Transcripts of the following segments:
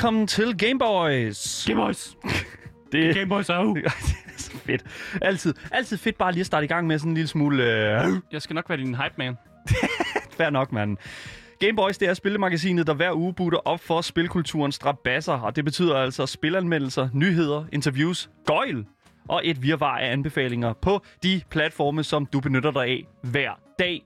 Velkommen til Game Boys. Gameboys. Det, Gameboys er det er så fedt. Altid, altid fedt bare lige at starte i gang med sådan en lille smule... Øh, Jeg skal nok være din hype man. fair nok, mand. Game Boys, det er spillemagasinet, der hver uge butter op for spilkulturens strabasser, og det betyder altså spilanmeldelser, nyheder, interviews, gøjl og et virvar af anbefalinger på de platforme, som du benytter dig af hver dag.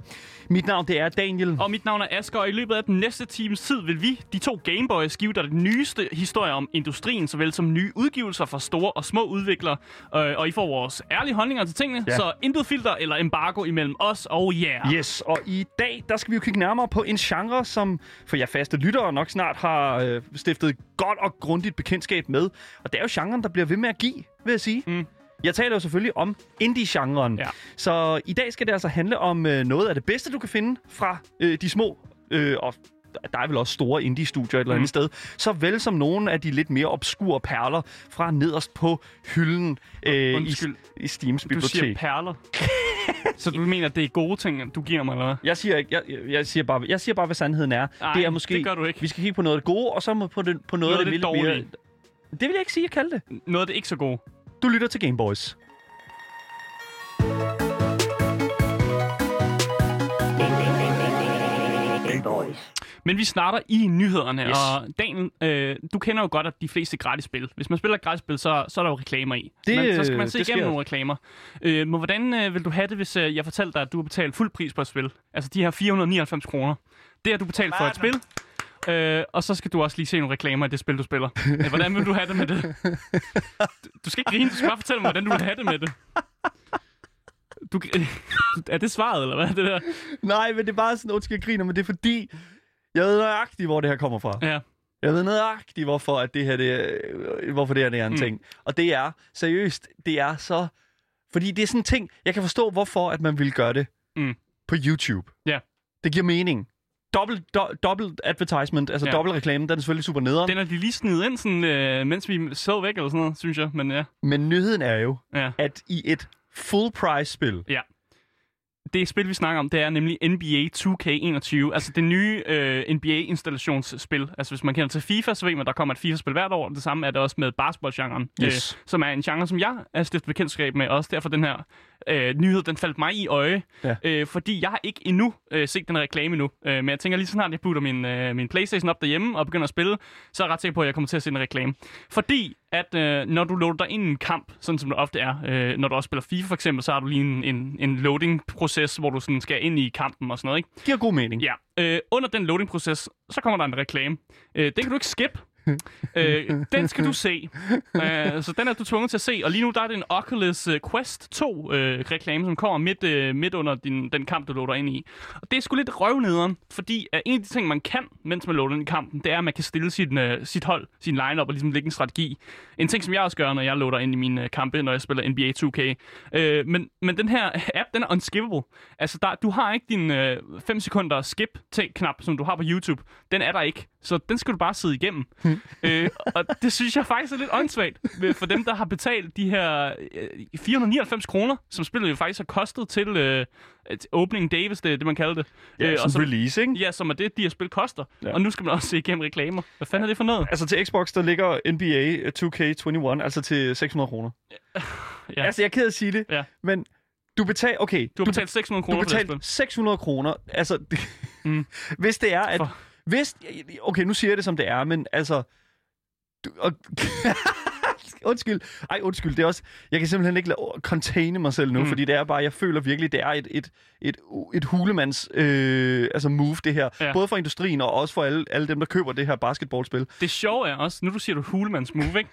Mit navn, det er Daniel. Og mit navn er Asger, og i løbet af den næste times tid vil vi, de to Gameboys, give dig de nyeste historier om industrien, såvel som nye udgivelser fra store og små udviklere. Øh, og I får vores ærlige holdninger til tingene, Ja. så intet filter eller embargo imellem os og jer. Yes, og i dag, der skal vi jo kigge nærmere på en genre, som for jer faste lyttere nok snart har øh, stiftet godt og grundigt bekendtskab med. Og det er jo genren, der bliver ved med at give, vil jeg sige. Mm. Jeg taler jo selvfølgelig om indie-genren. Ja. Så i dag skal det altså handle om øh, noget af det bedste, du kan finde fra øh, de små øh, og der er vel også store indie-studier et eller andet Mm. sted, såvel som nogle af de lidt mere obskure perler fra nederst på hylden øh, i, Undskyld, i Steams du bibliotek. siger perler. så du mener, det er gode ting, du giver mig, eller hvad? Jeg siger ikke, jeg, jeg, siger bare, jeg siger bare, hvad sandheden er. Ej, det er måske, det gør du ikke. Vi skal kigge på noget af det gode, og så på, det, på noget, Noget af det, det lidt mere... dårlige. Det vil jeg ikke sige, at kalde det. Noget af det ikke så gode. Du lytter til Game Boys. Game Boys. Men vi starter i nyhederne, Yes. og Daniel, øh, du kender jo godt, at de fleste gratis spil. Hvis man spiller gratis spil, så, så er der jo reklamer i. Det- Men, så skal man se igennem sker. nogle reklamer. Øh, men hvordan øh, vil du have det, hvis øh, jeg fortalte dig, at du har betalt fuld pris på et spil? Altså de her 499 kroner. Det har du betalt for et spil. Øh, og så skal du også lige se nogle reklamer i det spil, du spiller. Øh, hvordan vil du have det med det? Du, skal ikke grine, du skal bare fortælle mig, hvordan du vil have det med det. Du, er det svaret, eller hvad det der? Nej, men det er bare sådan, undskyld, jeg griner, men det er fordi, jeg ved nøjagtigt, hvor det her kommer fra. Ja. Jeg ved nøjagtigt, hvorfor, at det her, det hvorfor det her det er en Mm. ting. Og det er, seriøst, det er så... Fordi det er sådan en ting, jeg kan forstå, hvorfor at man vil gøre det Mm. på YouTube. Ja. Det giver mening. Dobbelt, do, dobbelt advertisement, altså Ja. ja. dobbelt reklame, den er selvfølgelig super nederen. Den er de lige snedet ind, sådan, øh, mens vi så væk eller sådan noget, synes jeg. Men ja, Men nyheden er jo, ja. at i et full price spil, Det spil, vi snakker om, det er nemlig NBA 2K21. Altså det nye øh, NBA-installationsspil. Altså hvis man kender til FIFA, så ved man, at der kommer et FIFA-spil hvert år. Det samme er det også med basketballgenren. Yes. som er en genre, som jeg er stiftet bekendtskab med. Også derfor den her øh, nyhed, den faldt mig i øje. Ja. Øh, fordi jeg har ikke endnu øh, set den reklame endnu. Øh, men jeg tænker lige så snart, jeg putter min, øh, min Playstation op derhjemme og begynder at spille, så er jeg ret sikker på, at jeg kommer til at se en reklame. Fordi at øh, når du loader dig ind i en kamp, sådan som det ofte er, øh, når du også spiller FIFA for eksempel, så har du lige en, en, en loading-proces, hvor du sådan skal ind i kampen og sådan noget, ikke? giver god mening. Ja. Øh, under den loading-proces, så kommer der en reklame. Øh, det kan du ikke skippe. øh, den skal du se. Øh, så den er du tvunget til at se. Og lige nu der er det en Oculus øh, Quest 2 øh, reklame, som kommer midt, øh, midt under din, den kamp, du loader ind i. Og det er sgu lidt røvnederen, fordi øh, en af de ting, man kan, mens man loader ind i kampen, det er, at man kan stille sit, øh, sit hold, sin line-up og ligesom lægge en strategi. En ting, som jeg også gør, når jeg loader ind i mine øh, kampe, når jeg spiller NBA 2K. Øh, men, men den her app, den er unskippable. Altså, der, du har ikke din øh, 5 sekunder skip-knap, som du har på YouTube. Den er der ikke. Så den skal du bare sidde igennem. øh, og det synes jeg faktisk er lidt åndssvagt for dem, der har betalt de her øh, 499 kroner, som spillet jo faktisk har kostet til øh, opening day, hvis det er det, man kalder det. Ja, og som som, release, ikke? ja, som er det, de her spil koster. Ja. Og nu skal man også se igennem reklamer. Hvad fanden er det for noget? Altså til Xbox, der ligger NBA 2K21, altså til 600 kroner. Ja. Altså, jeg er ked af at sige det, Ja. men du betaler... Okay, Du har betalt 600 du kroner for det betalt spil. 600 kroner. Altså, Mm. hvis det er, at... For- Hvis, okay, nu siger jeg det, som det er, men altså... Du, og, undskyld. Ej, undskyld. Det er også... Jeg kan simpelthen ikke lade containe mig selv nu, mm. Fordi det er bare... Jeg føler virkelig, det er et, et, et, et hulemands øh, altså move, det her. Ja. Både for industrien og også for alle, alle dem, der køber det her basketballspil. Det sjove er også, nu du siger du Hulemans move, ikke?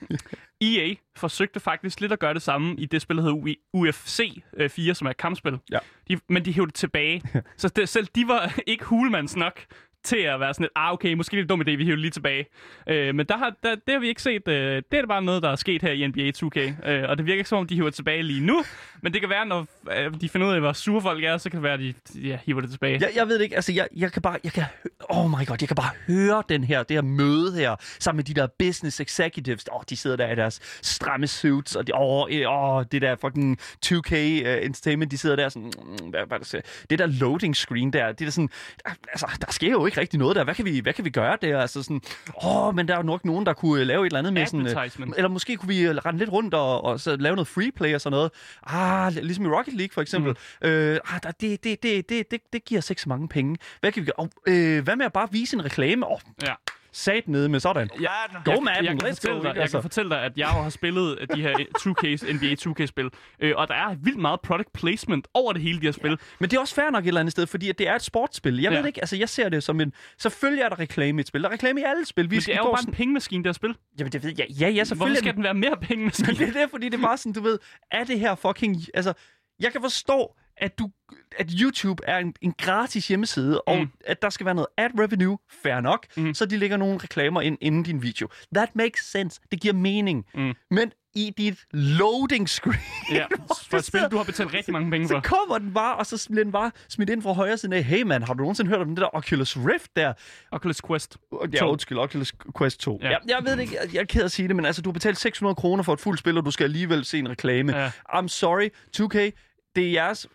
EA forsøgte faktisk lidt at gøre det samme i det spil, der hedder UFC øh, 4, som er et kampspil. Ja. De, men de hævde det tilbage. så det, selv de var ikke Hulemans nok til at være sådan lidt, ah okay, måske lidt en dum idé, vi hiver lige tilbage. Øh, men der har, der, det har vi ikke set. Øh, det er bare noget, der er sket her i NBA 2K. Øh, og det virker ikke som om, de hiver det tilbage lige nu. Men det kan være, når øh, de finder ud af, hvor sure folk er, så kan det være, at de, ja, hiver det tilbage. Jeg, jeg ved det ikke, altså jeg, jeg kan bare, jeg kan, oh my god, jeg kan bare høre den her, det her møde her, sammen med de der business executives, åh, oh, de sidder der i deres stramme suits, og de, åh, oh, oh, det der fucking 2K uh, øh, Entertainment, de sidder der sådan, mm, mm, hvad, hvad det, siger, det der loading screen der, det er sådan, ah, altså, der sker jo ikke rigtig noget der, hvad kan vi, hvad kan vi gøre der, altså sådan, åh, oh, men der er jo nok nogen, der kunne øh, lave et eller andet med sådan, øh, eller måske kunne vi øh, rende lidt rundt og, og så lave noget free play og sådan noget. Ah, ligesom i Rocket League for eksempel. Mm. Øh, ah, der, det, det, det, det, det, det giver os ikke så mange penge. Hvad kan vi gøre? Og, øh, hvad med at bare vise en reklame? Åh, oh, Ja. Sat nede med sådan. Ja, Go, jeg, man, jeg, kan fortælle go, dig, ikke? jeg Altså. kan fortælle dig, at jeg har spillet de her 2K, NBA 2K-spil, øh, og der er vildt meget product placement over det hele, de her spil. Men det er også fair nok et eller andet sted, fordi at det er et sportsspil. Jeg Ja. ved ikke, altså jeg ser det som en... Selvfølgelig er der reklame i et spil. Der er reklame i alle spil. Vi Men det skal er jo bare en sådan, pengemaskine, det her spil. Jamen det ved jeg. Ja, ja, Hvorfor selvfølgelig. skal er den være mere pengemaskine? Men det er det, fordi det er bare sådan, du ved, er det her fucking... Altså, jeg kan forstå, at, du, at YouTube er en, en gratis hjemmeside, og Mm. at der skal være noget ad revenue, fair nok, Mm. så de lægger nogle reklamer ind inden din video. That makes sense. Det giver mening. Mm. Men i dit loading screen, Ja, for et spil, du har betalt rigtig mange penge så for. kommer den bare, og så bliver den bare smidt ind fra højre side af. Hey man, har du nogensinde hørt om det der Oculus Rift der? Oculus Quest. Ja, undskyld, Oculus Quest 2. Ja. Jeg, jeg ved det ikke, jeg, jeg er ked at sige det, men altså, du har betalt 600 kroner for et fuldt spil, og du skal alligevel se en reklame. Ja. I'm sorry, 2K, det er jeres...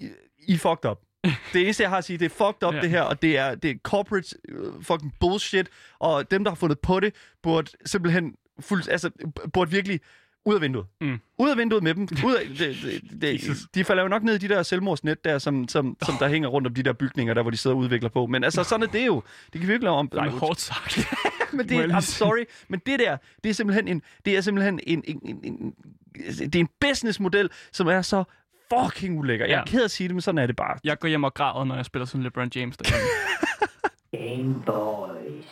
I, I fucked up. Det eneste, jeg har at sige, det er fucked up, Ja. det her, og det er, det er corporate uh, fucking bullshit, og dem, der har fundet på det, burde simpelthen fuld, altså, burde virkelig ud af vinduet. Mm. Ud af vinduet med dem. Ud af, det, det, det, de falder jo nok ned i de der selvmordsnet der, som, som, som der hænger rundt om de der bygninger, der hvor de sidder og udvikler på. Men altså, sådan er det jo. Det kan vi ikke lave om. Nej, hårdt sagt. men det, jeg I'm sorry, men det der, det er simpelthen en, det er simpelthen en, en, en, en det er en businessmodel, som er så fucking ulækker. Jeg er Ja. ked af at sige det, men sådan er det bare. Jeg går hjem og græder, når jeg spiller sådan LeBron James derhjemme. Game Boys.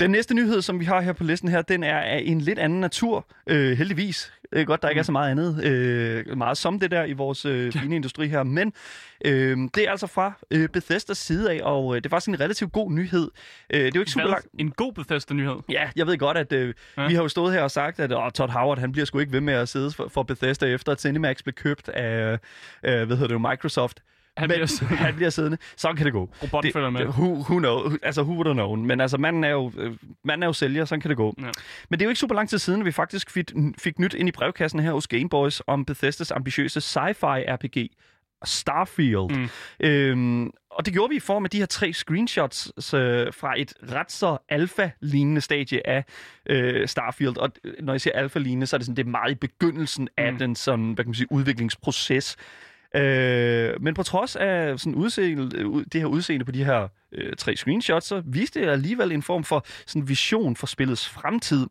Den næste nyhed, som vi har her på listen her, den er af en lidt anden natur, øh, heldigvis. Det er godt, der ikke er så meget andet, øh, meget som det der i vores øh, fine industri her, men øh, det er altså fra øh, Bethesdas side af, og øh, det er faktisk en relativt god nyhed. Øh, det er jo ikke super langt. En god Bethesda-nyhed. Ja, jeg ved godt, at øh, ja. Vi har jo stået her og sagt, at åh, Todd Howard, han bliver sgu ikke ved med at sidde for, for Bethesda efter, at Cinemax blev købt af, øh, hvad hedder det, Microsoft. Han Men bliver siddende. han bliver siddende. Sådan kan det gå. Robotten Det, følger med. who, who know, altså who would have known. Men altså, manden er jo, øh, manden er jo sælger, sådan kan det gå. Ja. Men det er jo ikke super lang tid siden, at vi faktisk fik, fik nyt ind i brevkassen her hos Gameboys om Bethesdas ambitiøse sci-fi RPG Starfield. Mm. Øhm, og det gjorde vi i form af de her tre screenshots øh, fra et ret så alfa-lignende stadie af øh, Starfield. Og øh, når jeg siger alfa-lignende, så er det sådan, det er meget i begyndelsen af Mm. den sådan, hvad kan man sige, udviklingsproces. Øh, men på trods af sådan udseende, øh, det her udseende på de her øh, tre screenshots, så viste det alligevel en form for sådan vision for spillets fremtid.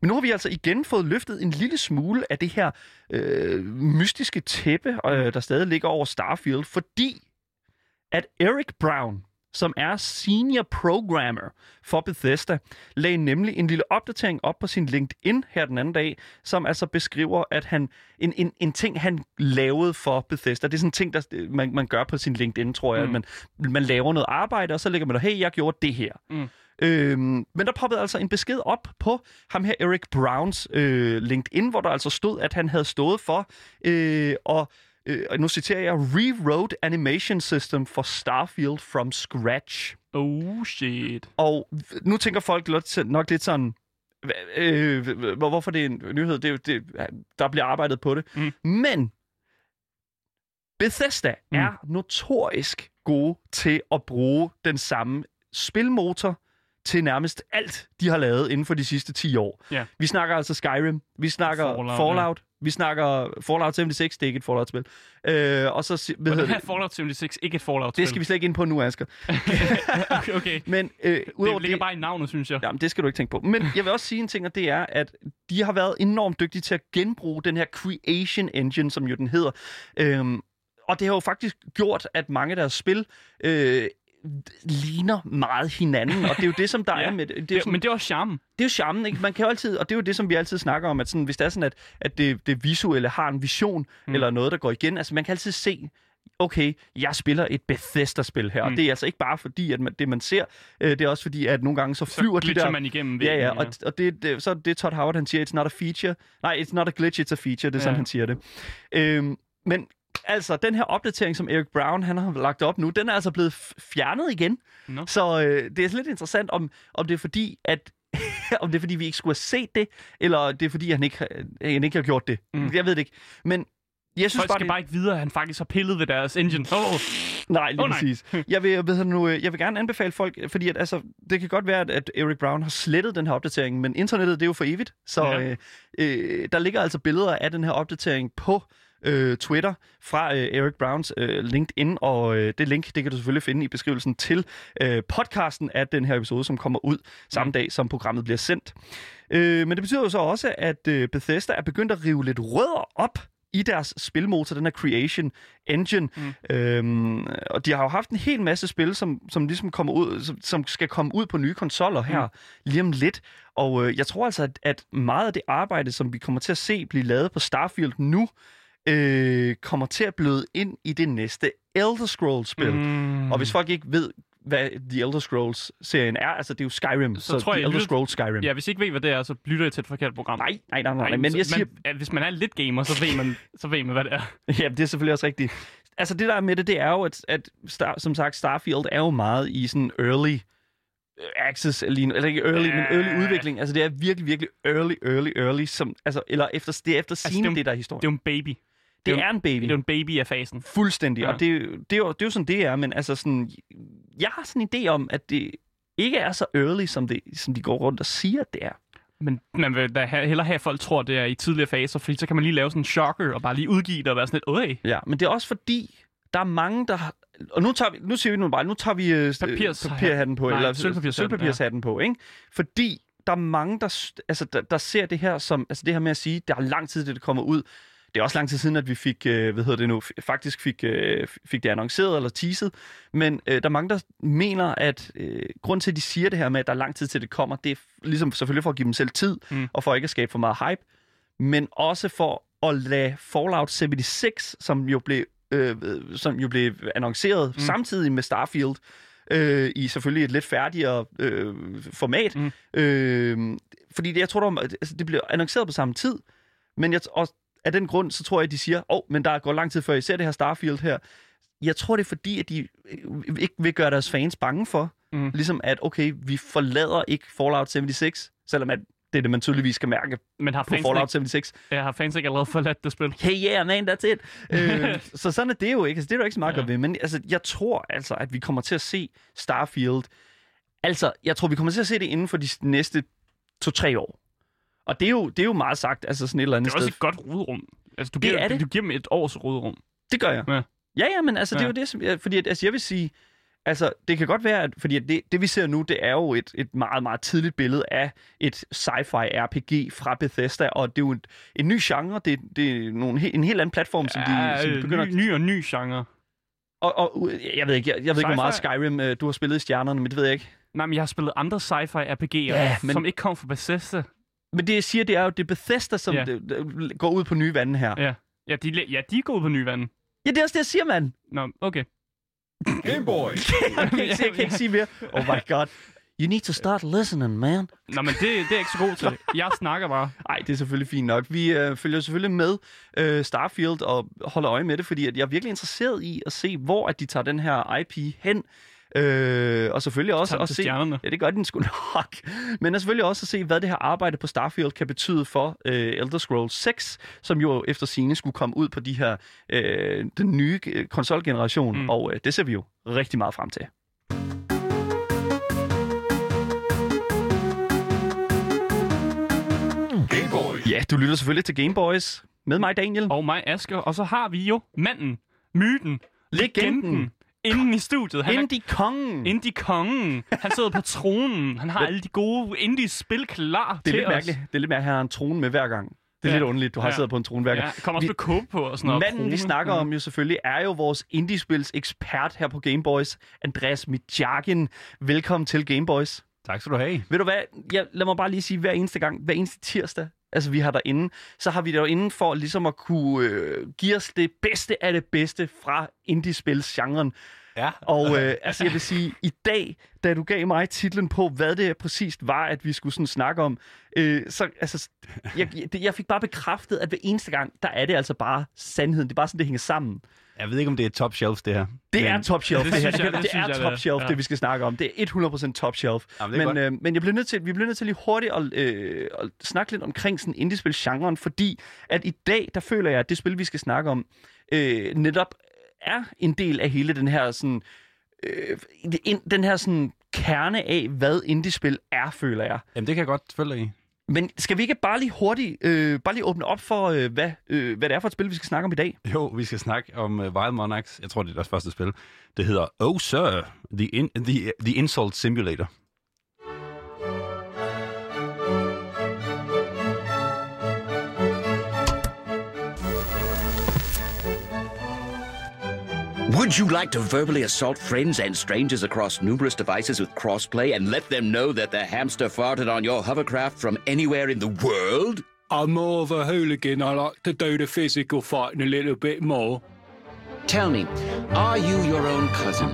Men nu har vi altså igen fået løftet en lille smule af det her øh, mystiske tæppe, øh, der stadig ligger over Starfield, fordi at Eric Brown, som er senior programmer for Bethesda, lagde nemlig en lille opdatering op på sin LinkedIn her den anden dag, som altså beskriver, at han en, en, en ting, han lavede for Bethesda, det er sådan en ting, der man, man gør på sin LinkedIn, tror jeg, Mm. at man, man laver noget arbejde, og så lægger man der, hey, jeg gjorde det her. Mm. Øhm, men der poppede altså en besked op på ham her, Eric Browns øh, LinkedIn, hvor der altså stod, at han havde stået for, øh, og øh, nu citerer jeg, rewrote animation system for Starfield from scratch. Oh, shit. Og nu tænker folk nok lidt sådan, øh, hvor- hvorfor det er en nyhed, det, det, der bliver arbejdet på det. Mm. Men Bethesda Mm. er notorisk gode til at bruge den samme spilmotor til nærmest alt, de har lavet inden for de sidste 10 år. Ja. Vi snakker altså Skyrim, vi snakker Fallout, Fallout, Fallout vi snakker Fallout 76, det er ikke et Fallout-spil. Øh, og så, hvad det her det? Fallout 76, ikke et fallout det skal vi slet ikke ind på nu, Asger. okay, okay. Men øh, udover Det ligger bare i navnet, synes jeg. Jamen, det skal du ikke tænke på. Men jeg vil også sige en ting, og det er, at de har været enormt dygtige til at genbruge den her Creation Engine, som jo den hedder. Øhm, og det har jo faktisk gjort, at mange af deres spil øh, ligner meget hinanden, og det er jo det, som der Ja, er med det. Det er, sådan, men det er også charmen. det er jo charmen, ikke? Man kan jo altid, og det er jo det, som vi altid snakker om, at sådan, hvis det er sådan, at, at det, det visuelle har en vision, Mm. eller noget, der går igen, altså man kan altid se, okay, jeg spiller et Bethesda-spil her, mm. Og det er altså ikke bare fordi, at man, det man ser, øh, det er også fordi, at nogle gange så Så flyver de glitcher der... man igennem Ja, ja, og, og det, det, så er det Todd Howard, han siger, it's not a feature. Nej, it's not a glitch, it's a feature, det er sådan, Ja. han siger det. Øhm, men altså, den her opdatering, som Eric Brown han har lagt op nu, den er altså blevet fjernet igen. Nå. Så øh, det er lidt interessant, om, om det er fordi, at om det er fordi, vi ikke skulle have set det, eller det er fordi, han ikke, har- han ikke har gjort det. Mm. Jeg ved det ikke. Men jeg synes Folk bare, skal det... bare ikke vide, at han faktisk har pillet ved deres engine. Oh, Nej, lige oh, nej. præcis. Jeg vil, ved nu, øh, jeg vil gerne anbefale folk, fordi at, altså, det kan godt være, at, at Eric Brown har slettet den her opdatering, men internettet det er jo for evigt, så Ja. øh, øh, der ligger altså billeder af den her opdatering på øh, Twitter fra øh, Eric Browns øh, LinkedIn, og øh, det link, det kan du selvfølgelig finde i beskrivelsen til øh, podcasten af den her episode, som kommer ud samme Mm. dag, som programmet bliver sendt. Øh, men det betyder jo så også, at øh, Bethesda er begyndt at rive lidt rødder op i deres spilmotor, den her Creation Engine. Mm. Øhm, og de har jo haft en hel masse spil, som, som ligesom kommer ud, som, som skal komme ud på nye konsoller her mm. lige om lidt. Og øh, jeg tror altså, at, at meget af det arbejde, som vi kommer til at se blive lavet på Starfield nu, øh, kommer til at bløde ind i det næste Elder Scrolls-spil. Mm. Og hvis folk ikke ved, hvad The Elder Scrolls-serien er, altså det er jo Skyrim, så, Så tror The jeg, Elder Scrolls Skyrim. Ja, hvis I ikke ved, hvad det er, så lytter jeg til et forkert program. Nej, nej, nej, nej, nej, men så- jeg siger, at hvis man er lidt gamer, så ved man, så ved man hvad det er. Ja, det er selvfølgelig også rigtigt. Altså det der er med det, det er jo, at, at Star, som sagt, Starfield er jo meget i sådan early øh, access, lignende- eller ikke early, Ja. men early udvikling. Altså det er virkelig, virkelig early, early, early, som, altså, eller efter, det er efter Altså, sine, det er jo- det, der er historien. Det er jo en baby. Det, jo- er en baby. Det er en baby af fasen. Fuldstændig. Ja. Og det, er jo- det, er jo, det er jo sådan, det er, men altså sådan, jeg har sådan en idé om, at det ikke er så early, som, det, som de går rundt og siger, at det er. Men man vil da hellere have, at folk tror, det er i tidligere faser, fordi så kan man lige lave sådan en shocker og bare lige udgive det og være sådan lidt, øj, Ja, men det er også fordi, der er mange, der har... Og nu, tager vi, nu siger vi nu bare, nu tager vi øh, Papirs- papirhatten på, Nej, eller sølvpapirshatten, sølvpapirshatten på, ikke? Fordi der er mange, der, altså, der, der ser det her som, altså det her med at sige, der er lang tid, til det kommer ud. Det er også lang tid siden, at vi fik, øh, hvad hedder det nu, faktisk fik, øh, fik det annonceret eller teaset. Men øh, der er mange, der mener, at øh, grund til, at de siger det her med, at der er lang tid til det kommer, det er ligesom selvfølgelig for at give dem selv tid, Mm. og for ikke at skabe for meget hype, men også for at lade Fallout 76, som jo blev, øh, som jo blev annonceret mm. samtidig med Starfield, øh, i selvfølgelig et lidt færdigere øh, format. Mm. Øh, fordi det, jeg tror, der, altså, det blev annonceret på samme tid, men jeg, og af den grund, så tror jeg, at de siger, åh, oh, men der går lang tid før I ser det her Starfield her. Jeg tror, det er fordi, at de øh, ikke vil gøre deres fans bange for, Mm. ligesom at, okay, vi forlader ikke Fallout 76, selvom at det er det, man tydeligvis skal mærke men har på Fallout ikke, 76. ja, har fans ikke allerede forladt det spil? Hey yeah, man, that's it. øh, så sådan er det jo ikke. Altså, det er der ikke så meget Ja. ja. ved. Men altså, jeg tror altså, at vi kommer til at se Starfield. Altså, jeg tror, vi kommer til at se det inden for de næste to-tre år. Og det er, jo, det er jo meget sagt, altså sådan et eller andet Det er også sted. et godt rodrum. Altså, du Det giver, er det. Du giver dem et års rodrum. Det gør jeg. Ja. Ja, ja, ja men altså, det er Ja. jo det, som, jeg- fordi at, altså, jeg vil sige, altså, det kan godt være, at, fordi det, det, vi ser nu, det er jo et, et meget, meget tidligt billede af et sci-fi RPG fra Bethesda, og det er jo en, en ny genre, det, det er nogle, en helt anden platform, som, de, som de begynder ny, ny og ny genre. Og, og jeg ved ikke, jeg, jeg ved ikke, hvor meget? Skyrim øh, du har spillet i stjernerne, men det ved jeg ikke. Nej, men jeg har spillet andre sci-fi RPG'er, Ja, men- som ikke kom fra Bethesda. Men det, jeg siger, det er jo, det er Bethesda, som Ja. ja. det, det går ud på nye vande her. Ja. Ja, ja de, ja, de er gået på ny vand. ja, det er også det, jeg siger, mand. Nå, okay. Gameboy. Jeg kan ikke, jeg kan ikke sige mere. Oh my god. You need to start listening, man. Nå, men det, det er jeg ikke så god til. Jeg snakker bare. Nej, det er selvfølgelig fint nok. Vi øh, følger selvfølgelig med øh, Starfield og holder øje med det, fordi at jeg er virkelig interesseret i at se, hvor at de tager den her IP hen. Øh, og selvfølgelig også at se... stjernerne. Ja, det gør den sgu nok. Men er selvfølgelig også at se, hvad det her arbejde på Starfield kan betyde for øh, Elder Scrolls 6, som jo efter sine skulle komme ud på de her øh, den nye øh, konsolgeneration, Mm. og øh, det ser vi jo rigtig meget frem til. Ja, du lytter selvfølgelig til Gameboys med mig, Daniel. Og mig, Asger. Og så har vi jo manden, myten, Legenden. legenden, inden i studiet. Han er Indie kongen. Indie kongen. Han sidder på tronen. Han har alle de gode indie-spil klar Det er til lidt os. mærkeligt. Det er lidt mærkeligt, at han har en trone med hver gang. Det er Ja. ja. lidt underligt, du har Ja. ja. siddet på en trone hver gang. Ja, kommer også Vi- med kåbe på og sådan noget. Manden, vi snakker Ja. om jo selvfølgelig, er jo vores indiespils ekspert her på Gameboys, Andreas Mitjagin. Velkommen til Gameboys. Tak skal du have. Ved du hvad, jeg, lad mig bare lige sige, hver eneste gang, hver eneste tirsdag, altså vi har derinde, så har vi derinde for ligesom at kunne øh, give os det bedste af det bedste fra indiespils-genren. Ja. Og øh, altså, jeg vil sige, i dag, da du gav mig titlen på, hvad det præcist var, at vi skulle sådan snakke om, øh, så altså, jeg, jeg- jeg fik bare bekræftet, at hver eneste gang, der er det altså bare sandheden. Det er bare sådan, det hænger sammen. Jeg ved ikke, om det er top shelf, det her. Det Men- er top shelf, det det, her. synes jeg- det, det det er jeg, det top shelf, Ja. det vi skal snakke om. Det er 100% top shelf. Jamen, det men, øh, men jeg bliver nødt til, vi bliver nødt til lige hurtigt at, øh, at snakke lidt omkring sådan indiespil-genren, fordi at i dag, der føler jeg, at det spil, vi skal snakke om, øh, netop er en del af hele den her sådan, øh, den her sådan kerne af, hvad indiespil er, føler jeg. Jamen, det kan jeg godt følge dig i. Men skal vi ikke bare lige hurtigt, øh, bare lige åbne op for, øh, hvad, øh, hvad det er for et spil, vi skal snakke om i dag? Jo, vi skal snakke om uh, Wild Monarchs. Jeg tror, det er deres første spil. Det hedder Oh Sir, The, in, the, the Insult Simulator. Would you like to verbally assault friends and strangers across numerous devices with crossplay and let them know that the hamster farted on your hovercraft from anywhere in the world? I'm more of a hooligan. I like to do the physical fighting a little bit more. Tell me, are you your own cousin?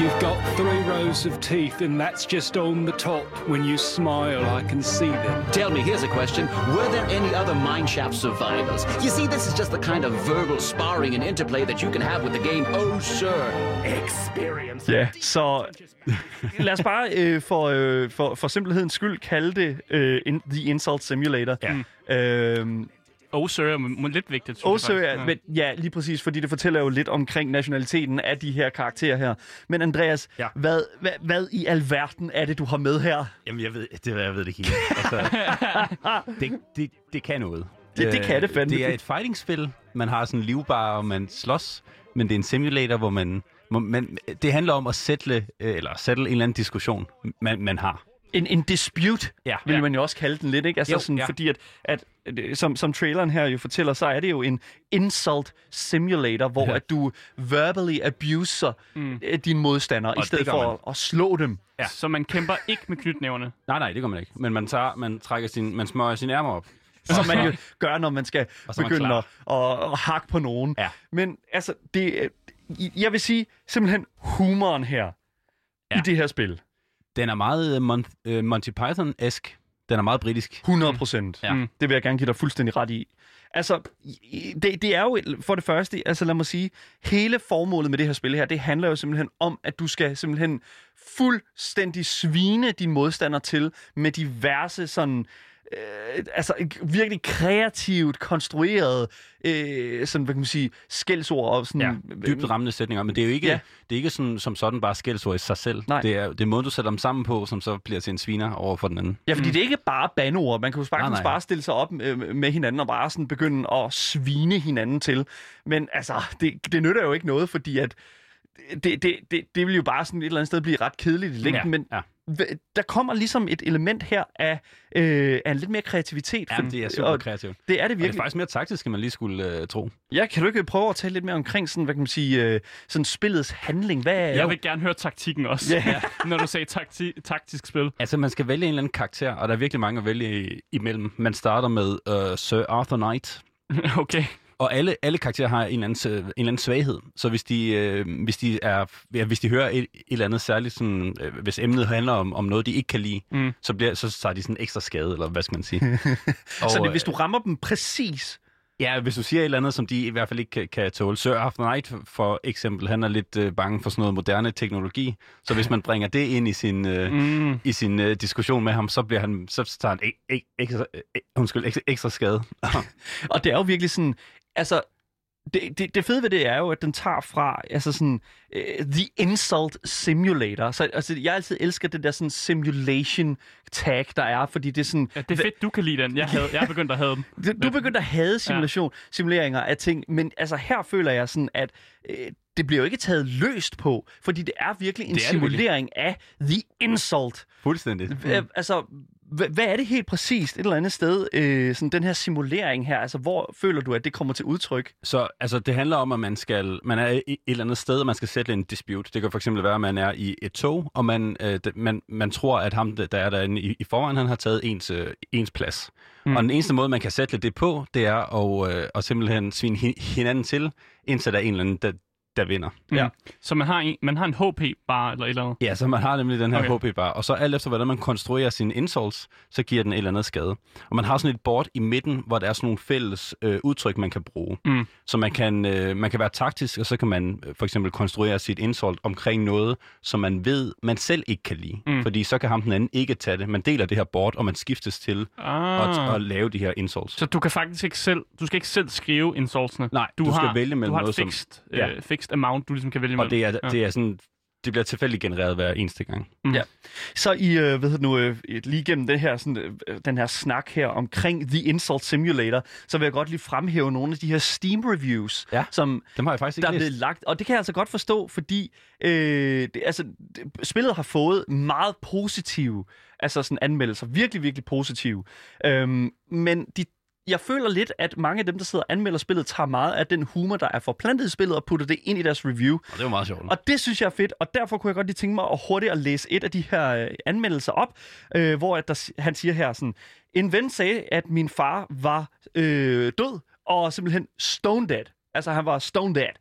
You've got three rows of teeth, and that's just on the top. When you smile, I can see them. Tell me, here's a question. Were there any other mineshaft survivors? You see, this is just the kind of verbal sparring and interplay that you can have with the game Oh Sir. Experience. Ja, så lad os bare øh, for, øh, for, for simpelhedens skyld kalde det øh, in, The Insult Simulator. Ja. Øhm, Sir, men men lidt vigtigt. jeg ja. Men, ja, lige præcis, fordi det fortæller jo lidt omkring nationaliteten af de her karakterer her. Men Andreas, Ja. hvad, hvad, hvad i alverden er det, du har med her? Jamen, jeg ved det, jeg ved det hele. Altså, det, det, det kan noget. Det- det kan det fandme. Det er et fighting-spil. Man har sådan en livbar, og man slås. Men det er en simulator, hvor man... Man det handler om at sætte, eller sætte en eller anden diskussion, man, man har. En, en dispute, Ja. vil Ja. man jo også kalde den lidt, ikke? Altså Jo, sådan, ja. fordi at, at, at som, som traileren her jo fortæller, så er det jo en insult simulator, hvor Ja. at du verbally abuser mm. dine modstandere, i det stedet for man. at, at slå dem. Ja. Så man kæmper ikke med knytnæverne. Nej, nej, det gør man ikke. Men man, tager, man, trækker sin, man smøger sine ærmer op. som man jo gør, når man skal Og man begynde at, at, at hakke på nogen. Ja. Men altså, det, øh, jeg vil sige simpelthen humoren her. Ja. i det her spil. Den er meget uh, Mon, uh, Monty Python-esk. Den er meget britisk. 100 procent. Ja. Mm. Det vil jeg gerne give dig fuldstændig ret i. Altså, det, det er jo for det første, altså lad mig sige, hele formålet med det her spil her, det handler jo simpelthen om, at du skal simpelthen fuldstændig svine din modstander til med diverse sådan øh, altså virkelig kreativt konstrueret øh, sådan, hvad kan man sige, skældsord og sådan... Ja, dybt rammende sætninger, men det er jo ikke, Ja. det er ikke sådan, som sådan bare skældsord i sig selv. Nej. Det er, det er måden, du sætter dem sammen på, som så bliver til en sviner over for den anden. Ja, fordi mm. det er ikke bare bandeord. Man kan jo nej. bare stille sig op øh, med hinanden og bare sådan begynde at svine hinanden til. Men altså, det, det nytter jo ikke noget, fordi at det, det, det, det vil jo bare sådan et eller andet sted blive ret kedeligt i længden. Ja, Men ja. Der kommer ligesom et element her af, øh, af lidt mere kreativitet. Jamen, det er super kreativt. det er det Og det er virkelig. faktisk mere taktisk, end man lige skulle uh, tro. Ja, kan du ikke prøve at tale lidt mere omkring sådan, hvad kan man sige, øh, sådan spillets handling? Hvad er Jeg vil gerne høre taktikken også, Ja. når du sagde takti- taktisk spil. Altså, man skal vælge en eller anden karakter, og der er virkelig mange at vælge imellem. Man starter med uh, Sir Arthur Knight, Okay. Og alle, alle karakterer har en eller anden, øh, en eller anden svaghed. Så hvis de, øh, hvis de, er, ja, hvis de hører et, et eller andet særligt, sådan, øh, hvis emnet handler om, om noget, de ikke kan lide, Mm. så, bliver, så tager de sådan ekstra skade, eller hvad skal man sige. og, Så det, øh, hvis du rammer dem præcis, Ja, hvis du siger et eller andet, som de i hvert fald ikke kan, kan tåle. Sir Arthur Knight for eksempel, han er lidt øh, bange for sådan noget moderne teknologi. Så hvis man bringer det ind i sin, øh, Mm. i sin øh, diskussion med ham, så bliver han så tager han ek, ek, ekstra, øh, undskyld, ekstra, ekstra skade. Og det er jo virkelig sådan, altså, det, det, det fede ved det er jo, at den tager fra, altså sådan, uh, The Insult Simulator. Så altså, jeg altid elsker det der sådan simulation tag, der er, fordi det er sådan... Ja, det er fedt, du kan lide den. Jeg, havde, jeg er begyndt at have dem. Du, du begyndte at hade simulation, ja. simuleringer af ting, men altså her føler jeg sådan, at øh, det bliver jo ikke taget løst på, fordi det er virkelig en Det er det virkelig. simulering af The Insult. Fuldstændig. Mm. Altså, hvad, er det helt præcist et eller andet sted, øh, sådan den her simulering her? Altså, hvor føler du, at det kommer til udtryk? Så altså, det handler om, at man skal man er i et eller andet sted, og man skal sætte en dispute. Det kan for eksempel være, at man er i et tog, og man, øh, man, man tror, at ham, der er derinde i, i forvejen, han har taget ens, øh, ens plads. Mm. Og den eneste måde, man kan sætte det på, det er at, øh, at simpelthen svine hi- hinanden til, indtil der er en eller anden, der, der vinder. Ja. Så man har en, man har en HP bare eller et eller andet. Ja, så man har nemlig den her Okay. HP-bar, og så alt efter, hvordan man konstruerer sine insults, så giver den et eller andet skade. Og man har sådan et board i midten, hvor der er sådan nogle fælles øh, udtryk, man kan bruge. Mm. Så man kan, øh, man kan være taktisk, og så kan man øh, for eksempel konstruere sit insult omkring noget, som man ved, man selv ikke kan lide. Mm. Mm. Fordi så kan ham den anden ikke tage det. Man deler det her board, og man skiftes til Ah. at, at lave de her insults. Så du kan faktisk ikke selv, du skal ikke selv skrive insultsene. Nej, du skal vælge mellem du har noget, et som- fixed, Ja. øh, fixed amount, du ligesom kan vælge mellem. Og det er, Ja. det er sådan, det bliver tilfældigt genereret hver eneste gang. Så i, øh, hvad hedder nu, øh, lige gennem det her, sådan, øh, den her snak her omkring The Insult Simulator, så vil jeg godt lige fremhæve nogle af de her Steam-reviews, Ja. som Dem har jeg faktisk der ikke er blevet læst. lagt. Og det kan jeg altså godt forstå, fordi øh, det, altså, det, spillet har fået meget positive altså sådan anmeldelser. Virkelig, virkelig positive. Øhm, men de, jeg føler lidt, at mange af dem, der sidder og anmelder spillet, tager meget af den humor, der er forplantet i spillet, og putter det ind i deres review. Og det er jo meget sjovt. Og det synes jeg er fedt, og derfor kunne jeg godt lige tænke mig at hurtigt at læse et af de her øh, anmeldelser op, øh, hvor at der, han siger her sådan, en ven sagde, at min far var øh, død, og simpelthen stone dead. Altså han var stone dead.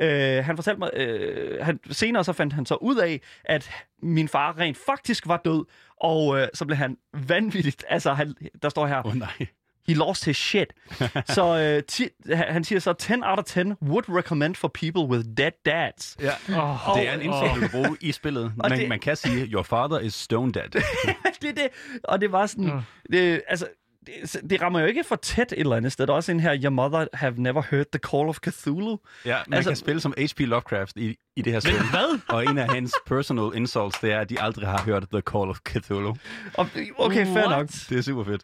Øh, han fortalte mig, øh, han, senere så fandt han så ud af, at min far rent faktisk var død, og øh, så blev han vanvittigt, altså han, der står her, oh, nej. He lost his shit. så øh, ti, han siger så, 10 out of 10 would recommend for people with dead dads. Ja. Oh, Det er en insult, du kan bruge i spillet. Man, det- man kan sige, your father is stone dead. det er det. Og det var sådan, det, altså, det, det rammer jo ikke for tæt et eller andet sted. Der er også en her, Your mother have never heard the call of Cthulhu. Ja, man Altså- altså, kan spille som H.P. Lovecraft i, i det her spil. Hvad? Og en af hans personal insults, det er, at de aldrig har hørt The Call of Cthulhu. Og, okay, fair What? nok. Det er super fedt.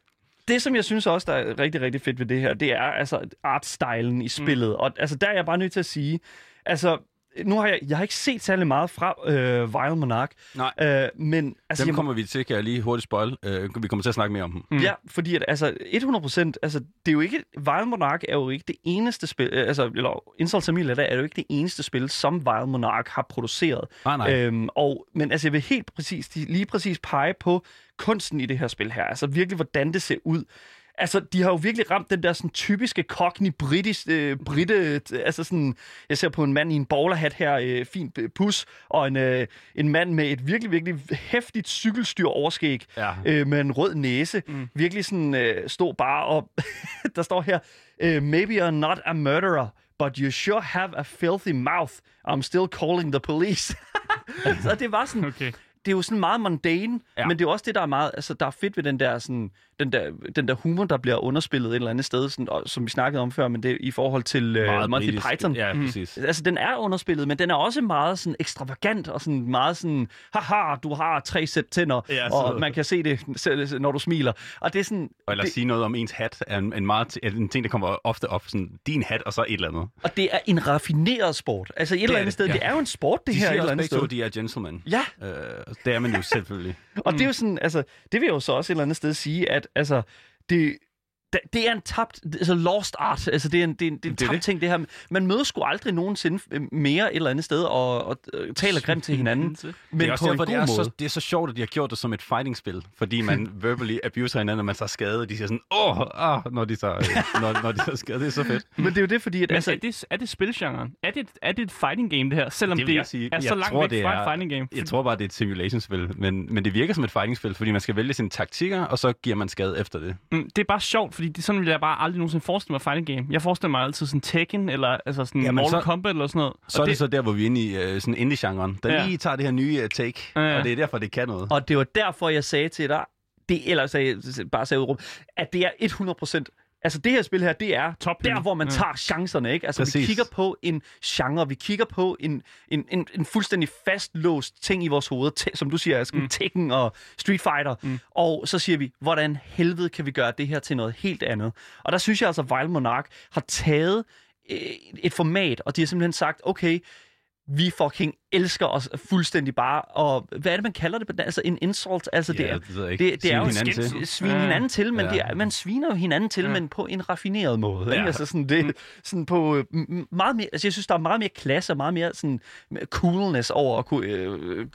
Det, som jeg synes også, der er rigtig, rigtig fedt ved det her, det er altså artstylen i spillet. Mm. Og altså, der er jeg bare nødt til at sige, altså, nu har jeg, jeg har ikke set særlig meget fra øh, Vile Monarch, Nej, øh, men altså, dem jeg, kommer vi til, kan jeg lige hurtigt spoil. Uh, vi kommer til at snakke mere om dem. Mm. Ja, fordi at, altså 100%, altså det er jo ikke, Vile Monarch er jo ikke det eneste spil, øh, altså, eller Insult Simulator er jo ikke det eneste spil, som Vile Monarch har produceret. Nej, nej. Øhm, og, men altså jeg vil helt præcis, lige præcis pege på kunsten i det her spil her, altså virkelig hvordan det ser ud. Altså, de har jo virkelig ramt den der sådan typiske cockney britisk, øh, britte, øh, altså sådan, jeg ser på en mand i en bowlerhat her, øh, fint øh, pus, og en, øh, en mand med et virkelig, virkelig hæftigt cykelstyr overskæg, Ja. øh, med en rød næse. Mm. Virkelig sådan øh, stå bare og der står her, øh, maybe you're not a murderer, but you sure have a filthy mouth. I'm still calling the police. så det var sådan, Okay. det er jo sådan meget mundane, ja. Men det er også det, der er meget, altså der er fedt ved den der, sådan, den der, den der humor, der bliver underspillet et eller andet sted, sådan, og, som vi snakkede om før, men det er i forhold til uh, Monty britisk. Python. Ja, præcis. Altså, den er underspillet, men den er også meget sådan ekstravagant og sådan meget sådan, haha, du har tre sæt tænder, Ja, så- og man kan se det, selv, når du smiler. Og det er sådan, Og os det, sige noget om ens hat, er en, en, meget, en ting, der kommer ofte op. Sådan, din hat, og så et eller andet. og det er en raffineret sport. Altså et eller er andet det, sted, ja. det er jo en sport, det De her et siger eller også andet begge de er gentlemen. Ja, Øh, det er man jo selvfølgelig. Og det er jo sådan, altså, det vil jeg jo så også et eller andet sted sige, at altså, det, det er en tabt, altså lost art, altså det er en, det er en, det er en Det er tabt det. ting, det her. Man møder sgu aldrig nogensinde øh, mere et eller andet sted og, og øh, taler grimt til hinanden, men det er også på en god det er, måde. så, det er så sjovt, at de har gjort det som et fighting-spil. Fordi man verbally abuser hinanden, og man tager skade, og de siger sådan, åh, oh, når de tager, øh, når, når de tager skade. Det er så fedt. Men det er jo det, fordi at, Men altså, er, det, er det spilgenren? Er det, er det et fighting game, det her? Selvom Det det, sige. er så langt tror, væk det fra er- et fighting game? Jeg tror bare, det er et simulation-spil, men, men det virker som et fighting-spil, fordi man skal vælge sine taktikker, og så giver man skade efter det. Mm, det er bare sjovt, fordi det, sådan vil jeg bare aldrig nogensinde forestille mig fighting game. Jeg forestiller mig altid sådan Tekken, eller altså sådan Jamen, Mortal så- Kombat, eller sådan noget. Så Og er det så der, hvor vi er inde i uh, sådan indie-genren, der Ja. lige tager det her nye uh, take, Ja, ja. og det er derfor, det kan noget. og det var derfor, jeg sagde til dig, det, eller sagde, bare sagde udråb, at det er 100 Altså det her spil her, det er Top der, hvor man Ja. tager chancerne, ikke? Altså vi Præcis. kigger på en genre, vi kigger på en, en, en, en fuldstændig fastlåst ting i vores hoved, te, som du siger, altså, mm. Tekken og Street Fighter, mm. og så siger vi, hvordan helvede kan vi gøre det her til noget helt andet? Og der synes jeg altså, at Vile Monarch har taget øh, et format, og de har simpelthen sagt, okay, vi fucking elsker os fuldstændig bare, og hvad er det, man kalder det? Altså en insult, altså det Ja, er, det jeg ikke. det, det er jo Svine hinanden skæmt- til. svine Ja. hinanden til, men Ja. det er, man sviner jo hinanden til, men på en raffineret måde. Ikke? Ja. Altså sådan, det, sådan på øh, meget mere, altså jeg synes, der er meget mere klasse og meget mere sådan coolness over at kunne øh, øh,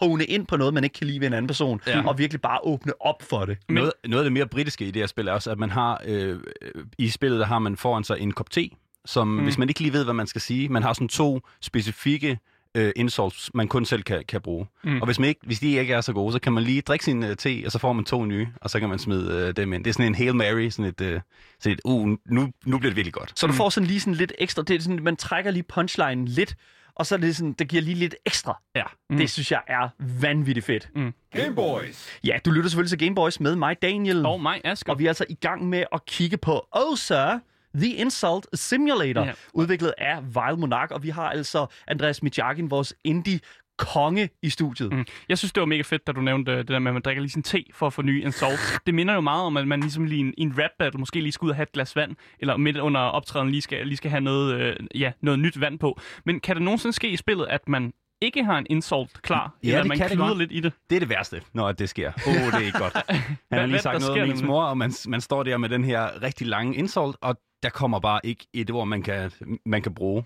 hone ind på noget, man ikke kan lide ved en anden person, Ja. og virkelig bare åbne op for det. Noget, noget af det mere britiske i det her spil er også, at man har, øh, øh, i spillet der har man foran sig en kop te, som mm. hvis man ikke lige ved, hvad man skal sige, man har sådan to specifikke øh, insults, man kun selv kan, kan bruge. Mm. Og hvis, man ikke, hvis de ikke er så gode, så kan man lige drikke sin øh, te, og så får man to nye, og så kan man smide øh, dem ind. Det er sådan en Hail Mary, sådan et, øh, sådan et uh, nu, nu bliver det virkelig godt. Så du får sådan lige sådan lidt ekstra, det er sådan, man trækker lige punchline lidt, og så er det sådan, det giver lige lidt ekstra. Ja. Mm. Det synes jeg er vanvittigt fedt. Mm. Game Boys. Ja, du lytter selvfølgelig til Gameboys med mig, Daniel. Og mig, Asger. Og vi er altså i gang med at kigge på Oh Sir, The Insult Simulator, Ja. udviklet af Vile Monarch. Og vi har altså Andreas Mijakin, vores indie konge i studiet. Mm. Jeg synes, det var mega fedt, da du nævnte øh, det der med, at man drikker lige sin te for at få nye insult. Det minder jo meget om, at man ligesom lige i en, en rap battle måske lige skal ud og have et glas vand, eller midt under optræden lige skal, lige skal have noget, øh, ja, noget nyt vand på. Men kan det nogensinde ske i spillet, at man ikke har en insult klar, Ja, eller det man kan kluder lidt i det? Det er det værste, når det sker. Åh, oh, det er ikke godt. Han har lige sagt noget om ens mor, og man, man står der med den her rigtig lange insult, og der kommer bare ikke et ord, man kan, man kan bruge.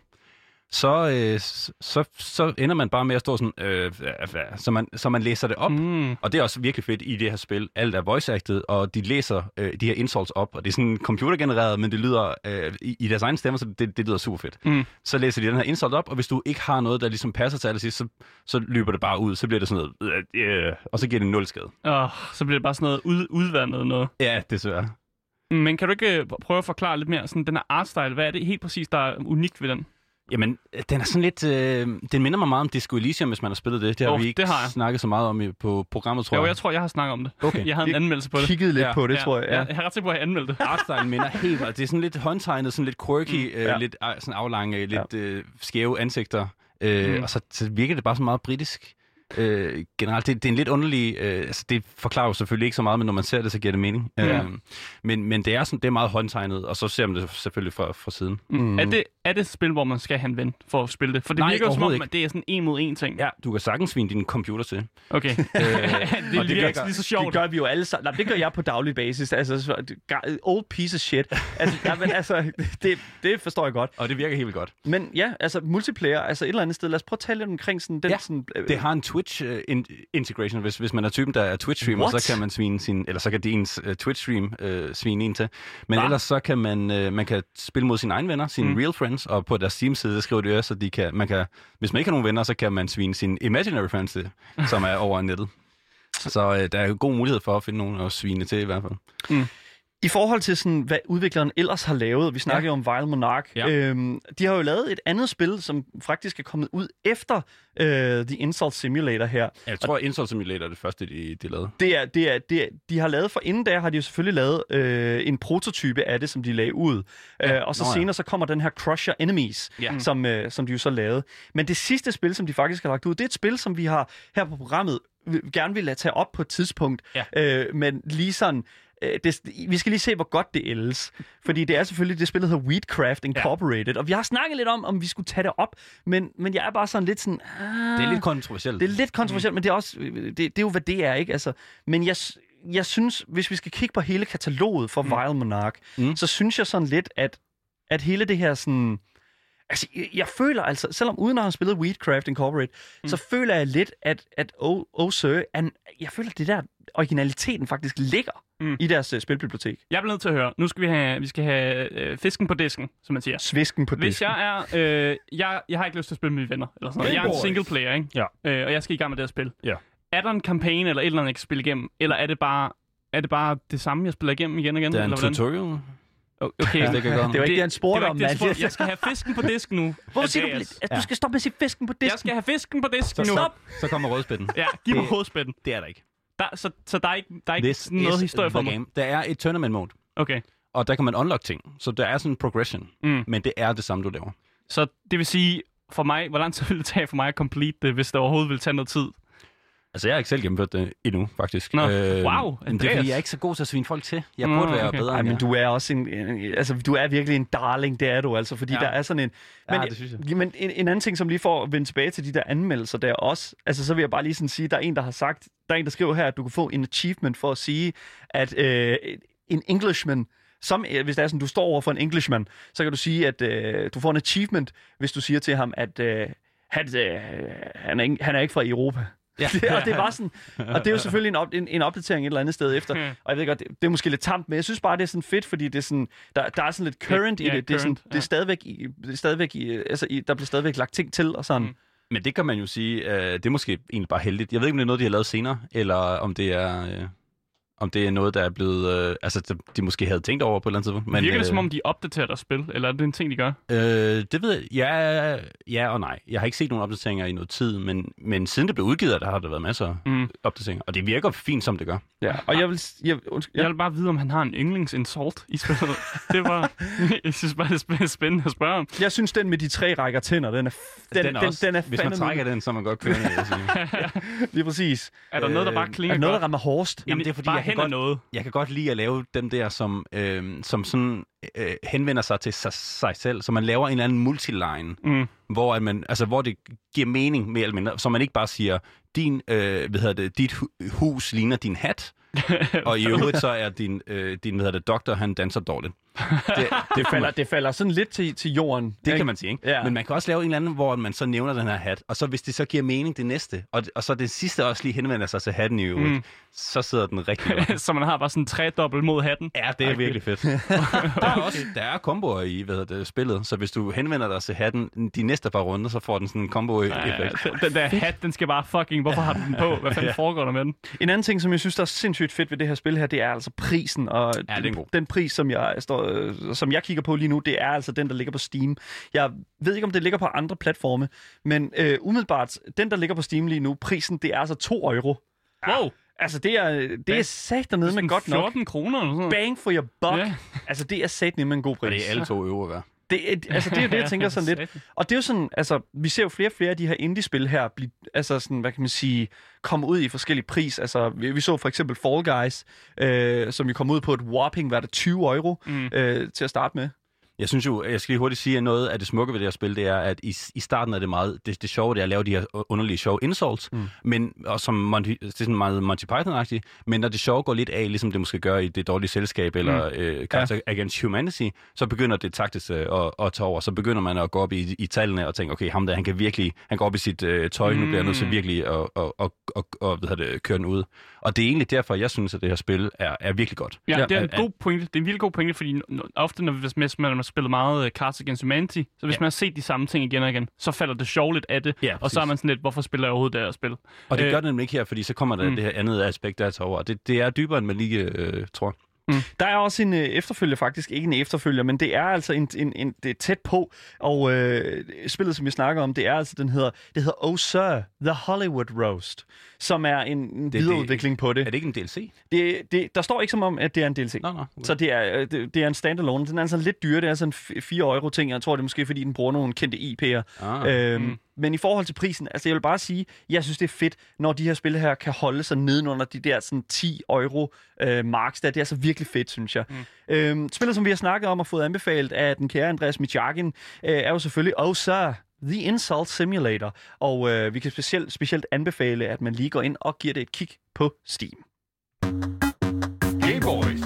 Så, øh, så, så ender man bare med at stå sådan, øh, så, man, så man læser det op. Mm. Og det er også virkelig fedt i det her spil. Alt er voice-acted, og de læser øh, de her insults op, og det er sådan computergenereret, men det lyder øh, i, i deres egen stemmer, så det, det lyder super fedt. Mm. Så læser de den her insult op, og hvis du ikke har noget, der ligesom passer til allersidst, så, så løber det bare ud. Så bliver det sådan noget, øh, øh, og så giver det nul skade. Og så bliver det bare sådan noget ud, udvandet noget. Ja, desværre. Men kan du ikke øh, prøve at forklare lidt mere sådan den her artstyle? Hvad er det helt præcis, der er unikt ved den? Jamen, øh, den er sådan lidt... Øh, den minder mig meget om Disco Elysium, hvis man har spillet det. Det har Oh, vi ikke det har jeg. snakket så meget om i, på programmet, tror Jo, jeg. jeg tror, jeg har snakket om det. Okay. Jeg havde en anmeldelse på det. Kiggede lidt Ja. på det, tror jeg. Ja. Jeg, jeg har ret sikker på, at jeg anmeldte det. Artstyle minder helt meget. Det er sådan lidt håndtegnet, sådan lidt quirky, mm, øh, ja. lidt øh, sådan aflange, lidt øh, skæve ansigter. Øh, Mm. Og så, så virker det bare så meget britisk. Øh, generelt, det, det er en lidt underlig... Øh, altså, det forklarer jo selvfølgelig ikke så meget, men når man ser det, så giver det mening. Ja. Øh, men, men det er, sådan, det er meget håndtegnet, og så ser man det selvfølgelig fra, fra siden. Mm. Er, det, er det et spil, hvor man skal have en ven for at spille det? For det Nej, virker jo som om, at det er sådan en mod en ting. Ja, du kan sagtens svine din computer til. Okay. det og virker det ikke virker- lige så Det sjovt. gør vi jo alle sammen. Nej, det gør jeg på daglig basis. Altså, old piece of shit. Altså, ja, men, altså det, det forstår jeg godt. Og det virker helt vildt godt. Men ja, altså multiplayer, altså et eller andet sted. Lad os prøve at tale lidt omkring sådan den Ja, sådan... øh, Det har en Twitch-integration. hvis, hvis man er typen, der er Twitch-streamer, så kan man svine sin... Eller så kan ens uh, Twitch-stream uh, svine en til. Men Hva? ellers så kan man, uh, man kan spille mod sine egne venner, sine Mm. mm. real friends, og på deres Steam-side, skriver de også, at de kan, man kan, hvis man ikke har nogen venner, så kan man svine sine imaginary friends til, som er over nettet. Så uh, der er jo god mulighed for at finde nogen at svine til i hvert fald. I forhold til sådan, hvad udvikleren ellers har lavet, vi snakker ja. om Vile Monarch, Ja. øhm, de har jo lavet et andet spil, som faktisk er kommet ud efter øh, The Insult Simulator her. Jeg tror, at Insult Simulator er det første, de, de lavede. Det er, det er, det er, de har lavet, for inden der har de jo selvfølgelig lavet øh, en prototype af det, som de lagde ud. Ja. Øh, og så Nå ja. senere så kommer den her Crusher Enemies, Ja. som, øh, som de jo så lavede. Men det sidste spil, som de faktisk har lagt ud, det er et spil, som vi har her på programmet gerne vil lade tage op på et tidspunkt. Ja. Øh, men lige sådan, øh, det, vi skal lige se, hvor godt det ældes. Fordi det er selvfølgelig det spil, der hedder Weedcraft Incorporated. Ja. Og vi har snakket lidt om, om vi skulle tage det op. Men, men jeg er bare sådan lidt sådan... Ah, Det er lidt kontroversielt. det er lidt kontroversielt, men det er også det, det er jo hvad det er, ikke? Altså, men jeg jeg synes, hvis vi skal kigge på hele kataloget for mm. Vile Monarch, mm. Mm. så synes jeg sådan lidt at at hele det her sådan Altså, jeg, jeg føler altså, selvom uden at have spillet Weedcraft Incorporated, mm. så føler jeg lidt, at, at Oh, oh Sir, an, jeg føler, at det der originaliteten faktisk ligger Mm. i deres uh, spilbibliotek. Jeg bliver nødt til at høre. Nu skal vi have, vi skal have øh, fisken på disken, som man siger. Svisken på Hvis disken. jeg er... Øh, jeg, jeg har ikke lyst til at spille med mine venner. Eller sådan noget. Jeg er en single player, ikke? Ja. Øh, og jeg skal i gang med det her spil. Ja. Er der en kampagne eller et eller andet, jeg kan spille igennem? Eller er det bare, er det, bare det samme, jeg spiller igennem igen og igen? Det er en eller hvordan? tutorial. Okay. Ja, det kan godt. Det var ikke det, han spurgte det om, det, jeg mand. spurgte. Jeg skal have fisken på disken nu. Hvorfor siger du, at du skal stoppe med at sige fisken på disken? Jeg skal have fisken på disken Så, nu. så, så kommer rødspætten. Ja, giv mig Det- hovedspætten. Det er der ikke. Der, så, så der er ikke, der er ikke This noget is historie for mig. game. Der er et tournament mode, Okay. og der kan man unlock ting. Så der er sådan en progression, Mm. men det er det samme, du laver. Så det vil sige, for mig, hvor lang tid vil det tage for mig at complete det, hvis det overhovedet vil tage noget tid? Altså, jeg har ikke selv gennemført det endnu, faktisk. Nå, wow, men det er Andreas. fordi, jeg er ikke så god til at svine folk til. Jeg Nå, burde være okay. bedre Ej, men du er også en, en, altså du er virkelig en darling, det er du altså, fordi Ja. der er sådan en... Men, Ja, det synes jeg. Men en, en anden ting, som lige får at vende tilbage til de der anmeldelser der også, altså så vil jeg bare lige sådan sige, der er en, der har sagt, der er en, der skriver her, at du kan få en achievement for at sige, at øh, en Englishman, som, øh, hvis det er sådan, du står over for en Englishman, så kan du sige, at øh, du får en achievement, hvis du siger til ham, at øh, han, øh, han, er ikke, han er ikke fra Europa. Ja. Det, og det er bare sådan, og det er jo selvfølgelig en, op, en, en opdatering et eller andet sted efter. Ja. Og jeg ved godt, det, det er måske lidt tamt, men jeg synes bare, det er sådan fedt, fordi det er sådan, der, der er sådan lidt current Ja, i det. Det er, sådan, current, det er ja. stadigvæk, i, det er stadigvæk i, altså i, der bliver stadigvæk lagt ting til og sådan. Mm. Men det kan man jo sige, øh, det er måske egentlig bare heldigt. Jeg ved ikke, om det er noget, de har lavet senere, eller om det er, øh, om det er noget, der er blevet... Øh, altså, de, de måske havde tænkt over på et eller andet tidspunkt. Men, Virker det øh, som om, de opdaterer deres spil, eller er det en ting, de gør? Øh, det ved jeg. Ja, ja og nej. Jeg har ikke set nogen opdateringer i noget tid, men, men siden det blev udgivet, der har der været masser af Mm. opdateringer. Og det virker fint, som det gør. Ja. Og jeg vil, jeg, undskyld, Jeg ja. vil bare vide, om han har en yndlingsinsult i spillet. det var... jeg synes bare, det er spændende- at spørge om. jeg synes, den med de tre rækker tænder, den er, f- den, den, også, den, den er hvis man trækker den, så er man godt kørende. jeg sige. Lige præcis. Er der noget, der bare Øh, klinger Er der noget, der rammer hårdest? Jamen, det er fordi, bare jeg kan godt- noget. Jeg kan godt lide at lave dem der, som, øh, som sådan øh, henvender sig til sig, sig selv. Så man laver en eller anden multiline, Mm. hvor, at man, altså, hvor det giver mening mere eller mindre. Så man ikke bare siger, din, øh, hvad hedder det, dit hu- hus ligner din hat, og i øvrigt så er din, øh, din hvad hedder det, doktor, han danser dårligt. Det, Det falder, det falder sådan lidt til, til jorden. Det ikke? kan man sige, ikke? Ja. Men man kan også lave en eller anden, hvor man så nævner den her hat, og så hvis det så giver mening det næste, og, og så det sidste også lige henvender sig til hatten i øvrigt, Mm. så sidder den rigtig godt. så man har bare sådan en tredobbelt mod hatten. Ja, det er virkelig fedt. der er også der er komboer i hvad hedder det, spillet, så hvis du henvender dig til hatten de næste par runder, så får den sådan en combo-effekt. Ja, den der hat, den skal bare fucking... Hvorfor har du den på? Hvad fanden foregår der med den? En anden ting, som jeg synes, der er sindssygt fedt ved det her spil her, det er altså prisen. Og Ja, det en god. den pris, som jeg, står, øh, som jeg kigger på lige nu, det er altså den, der ligger på Steam. Jeg ved ikke, om det ligger på andre platforme, men øh, umiddelbart, den, der ligger på Steam lige nu, prisen, det er altså 2 euro. Wow. Altså, det er, det er sat dernede, men godt nok. 14 kroner eller sådan noget. Bang for your buck. Ja. Altså, det er sat med en god Og pris. det er alle to øver værd. Det, er, altså, det er jo det, jeg tænker sådan lidt. Og det er jo sådan, altså, vi ser jo flere og flere af de her indie-spil her, blive, altså sådan, hvad kan man sige, komme ud i forskellige pris. Altså, vi, vi så for eksempel Fall Guys, øh, som jo kom ud på et whopping, hvad er det, 20 euro Mm. øh, til at starte med. Jeg synes jo, jeg skal lige hurtigt sige, at noget af det smukke ved det her spil, det er, at i, i starten er det meget, det, det sjove, det er at lave de her underlige sjove insults, mm. men, og som Monty, det er sådan meget Monty Python-agtigt, men når det sjove går lidt af, ligesom det måske gør i det dårlige selskab, eller mm. øh, Cards ja. Against Humanity, så begynder det taktisk øh, at, at tage over. Så begynder man at gå op i, i tallene og tænke, okay, ham der, han kan virkelig, han går op i sit øh, tøj, mm. nu bliver jeg nødt til virkelig at, at, at, at, at hvad det, køre den ud. Og det er egentlig derfor, jeg synes, at det her spil er, er virkelig godt. Ja, Ja, det er en god pointe. Det er en virkelig god pointe, fordi ofte, når, hvis, hvis man har spillet meget uh, Cards Against Humanity, så hvis Ja. man har set de samme ting igen og igen, så falder det sjovt lidt af det. Ja, og så er man sådan lidt, hvorfor spiller jeg overhovedet det her spil? Og det Øh, gør det nemlig ikke her, fordi så kommer der mm. det her andet aspekt, der over. Det, det er dybere, end man lige øh, tror. Der er også en øh, efterfølger faktisk, ikke en efterfølger, men det er altså en, en, en, det er tæt på, og øh, spillet, som vi snakker om, det er altså den hedder, det hedder Oh Sir, The Hollywood Roast, som er en, en det- videreudvikling på det. Er det ikke en DLC? det, det. Der står ikke som om, at det er en DLC. Nå, nå. Så det er, øh, det, det er en standalone. Den er altså lidt dyr. Det er altså en f- 4 euro ting. Jeg tror, det er måske, fordi den bruger nogle kendte IP'er. Ah, Øhm, mm. Men i forhold til prisen, altså jeg vil bare sige, jeg synes, det er fedt, når de her spil her kan holde sig nedenunder de der sådan 10 euro øh, marks. Der. Det er altså virkelig fedt, synes jeg. Mm. Øhm, spillet, som vi har snakket om og fået anbefalet af den kære Andreas Michakin, øh, er jo selvfølgelig Oh Sir, The Insult Simulator. Og øh, vi kan specielt, specielt anbefale, at man lige går ind og giver det et kig på Steam. Game Boys.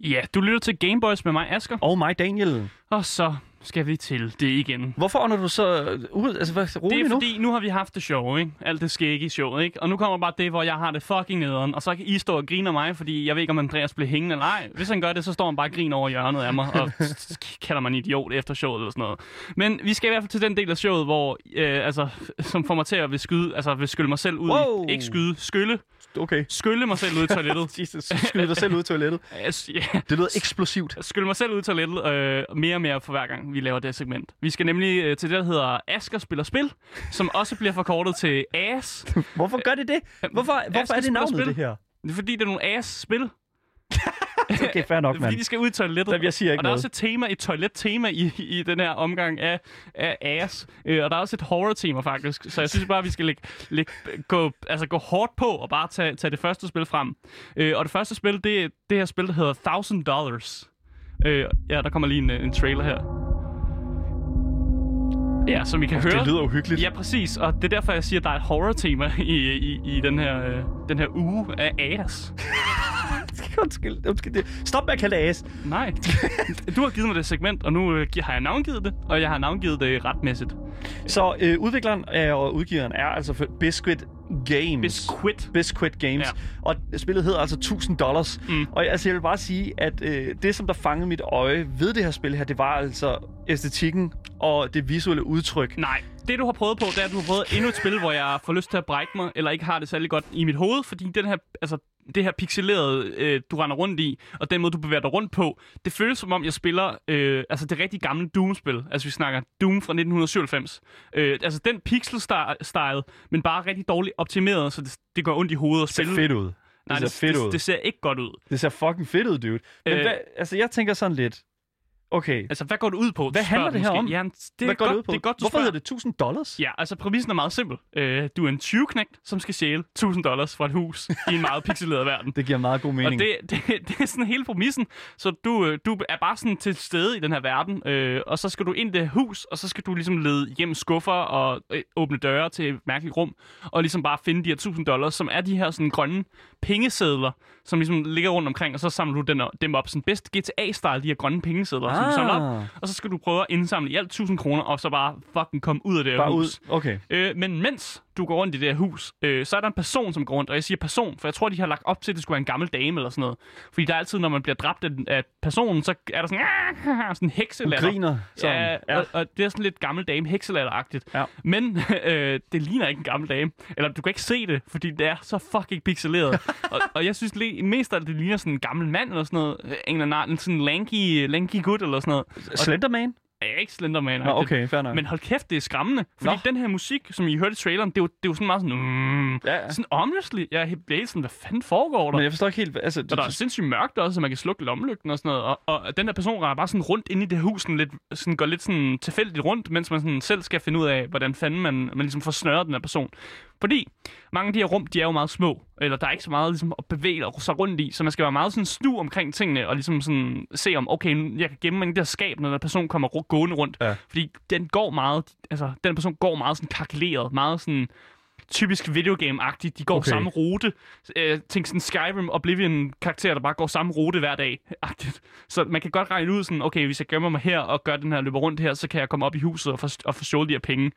Ja, du lytter til Gameboys med mig, Asker. Og mig, Daniel. Og så skal vi til det igen. Hvorfor ånder du så ud? Altså, hvad, Det rolig er nu? fordi, nu har vi haft det sjov, ikke? Alt det skæg i showet, ikke? Og nu kommer bare det, hvor jeg har det fucking nederen. Og så kan I stå og grine af mig, fordi jeg ved ikke, om Andreas bliver hængende eller ej. Hvis han gør det, så står han bare og griner over hjørnet af mig, og kalder mig en idiot efter showet eller sådan noget. Men vi skal i hvert fald til den del af showet, hvor, øh, altså, som får mig til at vil skyde, altså vil skylle mig selv ud Wow. i, ikke skyde, skylle, Okay. skylle mig selv ud i toilettet. Jesus, skyder dig selv ud i toilettet. Yes, yeah. Det lyder eksplosivt. skylle mig selv ud i toilettet øh, mere og mere for hver gang, vi laver det segment. Vi skal nemlig øh, til det, der hedder Asker spiller spil, som også bliver forkortet til AS. Hvorfor gør det det? Hvorfor, hvorfor er det navnet, spil. det her? Det er fordi, det er nogle AS-spil. Okay, fair nok, er fordi, mand. de skal ud i toilettet. Der- jeg siger ikke og der er også et tema, et toilet-tema i, i den her omgang af, af AS. Øh, og der er også et horror-tema, faktisk. Så jeg synes bare, vi skal lægge, lægge, gå, altså gå hårdt på og bare tage, tage det første spil frem. Øh, og det første spil, det er det her spil, der hedder Thousand Dollars. Øh, ja, der kommer lige en, en trailer her. Ja, som vi kan høre. Det lyder uhyggeligt. Ja, præcis. Og det er derfor, jeg siger, at der er et horror-tema i, i, i den, her, øh, den her uge af AS. undskyld, undskyld. Det- Stop med at kalde det as. Nej. Du har givet mig det segment, og nu øh, har jeg navngivet det, og jeg har navngivet det retmæssigt. Så øh, udvikleren er, og udgiveren er altså Biscuit Games. Biscuit. Biscuit Games. Ja. Og spillet hedder altså 1000 dollars. Mm. Og altså, jeg vil bare sige, at øh, det, som der fangede mit øje ved det her spil her, det var altså æstetikken og det visuelle udtryk. Nej, det du har prøvet på, det er, at du har prøvet endnu et spil, hvor jeg får lyst til at brække mig, eller ikke har det særlig godt i mit hoved, fordi den her, altså, det her pixelerede, øh, du render rundt i, og den måde, du bevæger dig rundt på, det føles som om, jeg spiller øh, altså det rigtig gamle Doom-spil. Altså, vi snakker Doom fra 1997. Øh, altså, den pixel-style, men bare rigtig dårligt optimeret, så det, det går ondt i hovedet at Det ser spille. fedt ud. Nej, det ser fedt det, ud. det ser ikke godt ud. Det ser fucking fedt ud, dude. Men øh, hvad, altså, jeg tænker sådan lidt... Okay, Altså, hvad går det ud på? Hvad handler det her måske. om? Ja, det hvad går godt, det ud på? Det er godt, Hvorfor spørger. hedder det 1000 dollars? Ja, altså præmissen er meget simpel. Øh, du er en 20-knægt, som skal stjæle 1000 dollars fra et hus i en meget pixeleret verden. Det giver meget god mening. Og det, det, det er sådan hele præmissen. Så du, øh, du er bare sådan til stede i den her verden, øh, og så skal du ind i det hus, og så skal du ligesom lede hjem skuffer og øh, åbne døre til et mærkeligt rum, og ligesom bare finde de her 1000 dollars, som er de her sådan grønne pengesedler, som ligesom ligger rundt omkring, og så samler du den, dem op. Sådan bedst GTA-style, de her grønne pengesedler, som du samler op. Ah. Og så skal du prøve at indsamle i alt 1000 kroner, og så bare fucking komme ud af det her Bare hus. ud. Okay. Øh, men mens du går rundt i det her hus, øh, så er der en person, som går rundt, og jeg siger person, for jeg tror, de har lagt op til, at det skulle være en gammel dame eller sådan noget. Fordi der er altid, når man bliver dræbt af, af personen, så er der sådan, "Ah", sådan en hekselatter. griner. Sådan. Ja, ja. Og, og det er sådan lidt gammel dame, hekselatteragtigt. Ja. Men øh, det ligner ikke en gammel dame. Eller du kan ikke se det, fordi det er så fucking pixeleret. og, og jeg synes le- mest af det, ligner sådan en gammel mand eller sådan noget. En eller anden en sådan lanky, lanky gut eller sådan noget. Slenderman? Jeg er ikke Slenderman. Nå, okay, fair nok. Men hold kæft, det er skræmmende. Fordi Nå. den her musik, som I hørte i traileren, det er jo, det er jo sådan meget sådan... Mm, Ja, ja. Sådan omløselig. Jeg bliver helt sådan, hvad fanden foregår der? Men jeg forstår ikke helt... Altså, Og der er sindssygt mørkt også, så man kan slukke lommelygten og sådan noget. Og, og den der person render bare sådan rundt ind i det hus, sådan lidt, sådan går lidt sådan tilfældigt rundt, mens man sådan selv skal finde ud af, hvordan fanden man, man ligesom får snøret den her person. Fordi mange af de her rum, de er jo meget små, eller der er ikke så meget ligesom, at bevæge sig rundt i, så man skal være meget sådan snu omkring tingene, og ligesom sådan se om, okay, jeg kan gemme mig i det der skab, når den person kommer gående rundt. Ja. Fordi den går meget, altså den person går meget sådan kalkuleret, meget sådan typisk videogame-agtigt. De går okay. Okay. samme rute. Øh, tænk sådan Skyrim, Oblivion karakterer, der bare går samme rute hver dag. -agtigt. Så man kan godt regne ud sådan, okay, hvis jeg gemmer mig her og gør den her løber rundt her, så kan jeg komme op i huset og få, og få stjålet de her penge.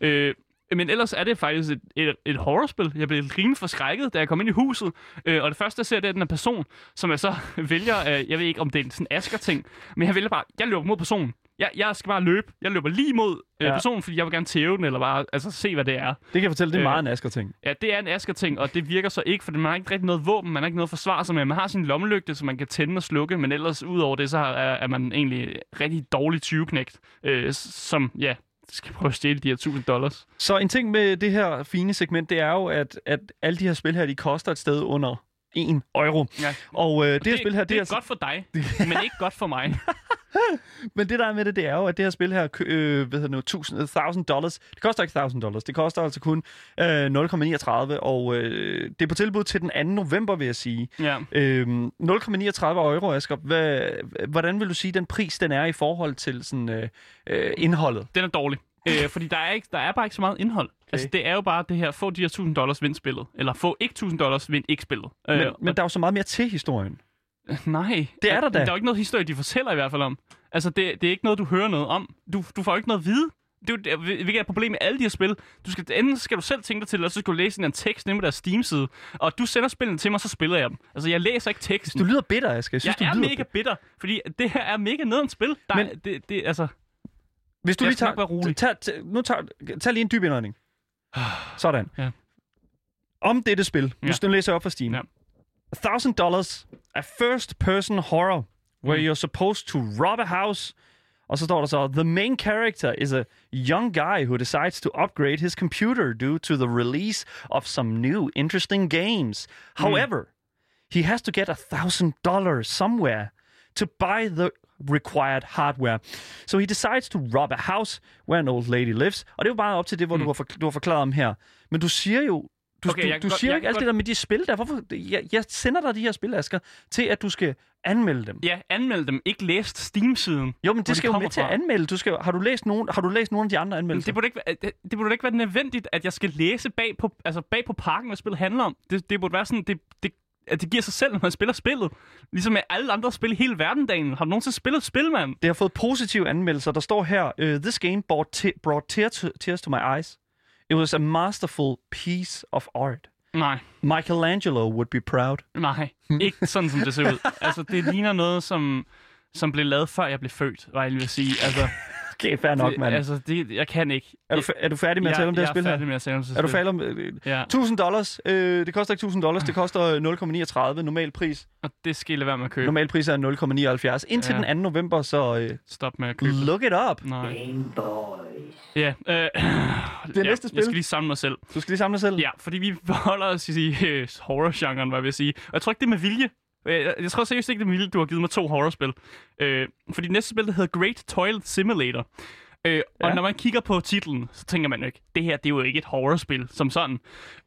Øh, men ellers er det faktisk et, et, et horrorspil. Jeg blev rimelig forskrækket, da jeg kom ind i huset. Øh, og det første, jeg ser, det er den her person, som jeg så vælger, øh, jeg ved ikke, om det er sådan en asker-ting, men jeg vælger bare, jeg løber mod personen. Jeg, jeg skal bare løbe. Jeg løber lige mod øh, Ja. personen, fordi jeg vil gerne tæve den, eller bare altså, se, hvad det er. det kan jeg fortælle, det er Øh, meget en Asger-ting. Ja, det er en askerting, og det virker så ikke, for man har ikke rigtig noget våben, man har ikke noget forsvar sig med. Man har sin lommelygte, så man kan tænde og slukke, men ellers udover det, så er, er man egentlig rigtig dårlig 20-knægt, øh, som, ja, skal prøve at stjæle de her 1000 dollars. Så en ting med det her fine segment, det er jo, at, at alle de her spil her, de koster et sted under 1 euro. Ja. Og øh, det, her spil her, det, det, er er altså, godt for dig, men ikke godt for mig. Men det der er med det, det er jo, at det her spil her, øh, hvad hedder det nu, 1000, 1000 dollars, det koster ikke 1000 dollars, det koster altså kun øh, 0,39, og øh, det er på tilbud til den 2. november, vil jeg sige. Ja. Øhm, 0,39 euro, Asger. Hvad, hvordan vil du sige, den pris, den er i forhold til sådan, øh, øh, indholdet? Den er dårlig. Øh, fordi der er, ikke, der er bare ikke så meget indhold. Okay. Altså, det er jo bare det her, få de her 1000 dollars, vind spillet. Eller få ikke 1000 dollars, vind ikke spillet. Men, øh, men der er jo så meget mere til historien. Nej. Det er der da. Der er jo ikke noget historie, de fortæller i hvert fald om. Altså, det, det er ikke noget, du hører noget om. Du, du får ikke noget at vide. Det er hvilket er et problem med alle de her spil. Du skal, enten skal du selv tænke dig til, eller så skal du læse en eller anden tekst nede på deres Steam-side. Og du sender spillene til mig, så spiller jeg dem. Altså, jeg læser ikke teksten. Du lyder bitter, Asger. Jeg, synes, jeg er du lyder mega bitter, fordi det her er mega nederen spil. Der, Men- det, det, altså, Hvis du Jeg lige tager, være rolig. tag, tag, nu tager, tag lige en dyb indånding. Sådan. Ja. Om dette spil. Nu Ja. skal du læse op fra Steam. Ja. $1,000 dollars. A first-person horror, where Mm. you're supposed to rob a house. Og så står der så, The main character is a young guy who decides to upgrade his computer due to the release of some new interesting games. However, he has to get a thousand dollars somewhere to buy the required hardware. So he decides to rob a house where an old lady lives. Og det er jo bare op til det, hvor mm. du, har for, du har forklaret om her. Men du siger jo, du, Okay, du, du godt- siger jeg ikke alt godt- det der med de spil der. Hvorfor? Jeg, jeg sender dig de her spil, Asger, til at du skal anmelde dem. ja, anmeld dem. Ikke læst Steam-siden. Jo, men det de skal jo kommer med til at fra. anmelde. Du skal, har, du læst nogen, har du læst nogle af de andre anmeldelser? det burde, ikke, det, det burde ikke være nødvendigt, at jeg skal læse bag på, altså bag på pakken, hvad spillet handler om. Det, det burde være sådan, det, det, at det giver sig selv, når man spiller spillet. Ligesom med alle andre spil i hele verden, Daniel. Har du nogensinde spillet et spil, mand? Det har fået positive anmeldelser. Der står her, uh, This game brought, te- brought to- tears to my eyes. It was a masterful piece of art. Nej, Michelangelo would be proud. nej. Ikke sådan, som det ser ud. Altså, det ligner noget, som, som blev lavet, før jeg blev født, var jeg lige vil sige. Altså, Okay, fair nok, det, mand. altså det, jeg kan ikke. Er du, er du færdig med at jeg, tale om det her jeg spil er her? færdig med at tale om det Er du færdig om... øh, Ja, 1000 dollars. Øh, det koster ikke 1000 dollars. Det koster 0,39. Normal pris. og det skal I lade være med at købe. Normal pris er 0,79. Indtil Ja. den 2. november, så øh, Stop med at købe look it up. Nej. Ja, øh, det ja, næste spil. Jeg skal lige samle mig selv. Du skal lige samle dig selv. Ja, fordi vi holder os i øh, horror-genren, hvad jeg vil sige. Og jeg tror ikke, det er med vilje. Øh, Jeg, jeg tror seriøst ikke, det er vilje, du har givet mig to horrorspil. Øh, fordi det næste spil, der hedder Great Toilet Simulator. Øh, og Ja. når man kigger på titlen, så tænker man jo ikke, det her det er jo ikke et horrorspil som sådan.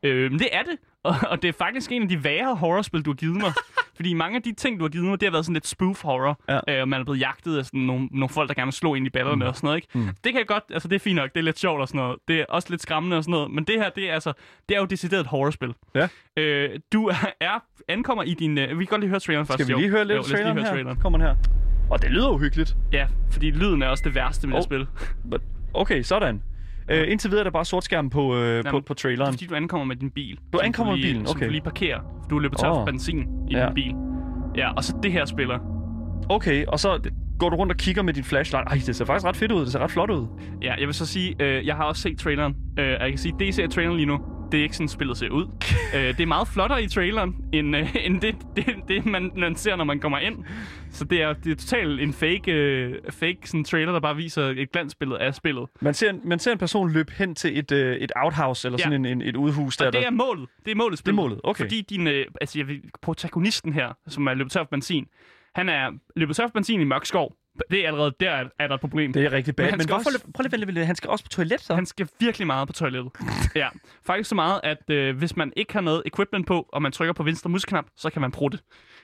Øh, men det er det. Og, og det er faktisk en af de værre horrorspil, du har givet mig. fordi mange af de ting, du har givet mig, det har været sådan lidt spoof-horror. Ja. Øh, og man er blevet jagtet af sådan nogle, nogle folk, der gerne vil slå ind i ballerne mm. og sådan noget. Ikke? Mm. Det kan jeg godt, altså det er fint nok, det er lidt sjovt og sådan noget. Det er også lidt skræmmende og sådan noget. Men det her, det er altså, det er jo decideret et horrorspil. Ja. Øh, du er, er, ankommer i din... Øh, vi kan godt lige høre traileren først. Skal vi lige høre lidt jo, os lige traileren høre her? traileren. Kommer den her. Og det lyder uhyggeligt. Ja, fordi lyden er også det værste med Oh. det spil. But, okay, sådan. Øh, indtil videre er der bare sort skærm på, øh, på, Jamen, på Det er traileren. fordi, du ankommer med din bil. Du som ankommer med lige, bilen, Som okay. du lige parkerer. For du er løbet tør Åh. for benzin i Ja. din bil. Ja, og så det her spiller. Okay, og så går du rundt og kigger med din flashlight. Ej, det ser faktisk ret fedt ud. Det ser ret flot ud. Ja, jeg vil så sige, øh, jeg har også set traileren. Øh, jeg kan sige, det I ser traileren lige nu, det er ikke sådan, spillet ser ud. øh, det er meget flottere i traileren, end, øh, end det, det, det man, man ser, når man kommer ind. Så det er, det er totalt en fake, øh, fake sådan trailer, der bare viser et glansbillede af spillet. Man ser, man ser en person løbe hen til et, øh, et outhouse, eller Ja. sådan en, en, et udhus. Der, Og det er målet. Det er målet spillet. målet, okay. Fordi din, øh, altså, jeg, ved- protagonisten her, som er løbet tør for benzin, han er løbet tør for benzin i mørk skov. Det er allerede der, er, er der et problem. det er rigtig bad. Men han men skal hvorfor, også- prøv lige at vente lidt. Han skal også på toilet, så. Han skal virkelig meget på toilettet. ja, faktisk så meget, at øh, hvis man ikke har noget equipment på, og man trykker på venstre musknap, så kan man prutte.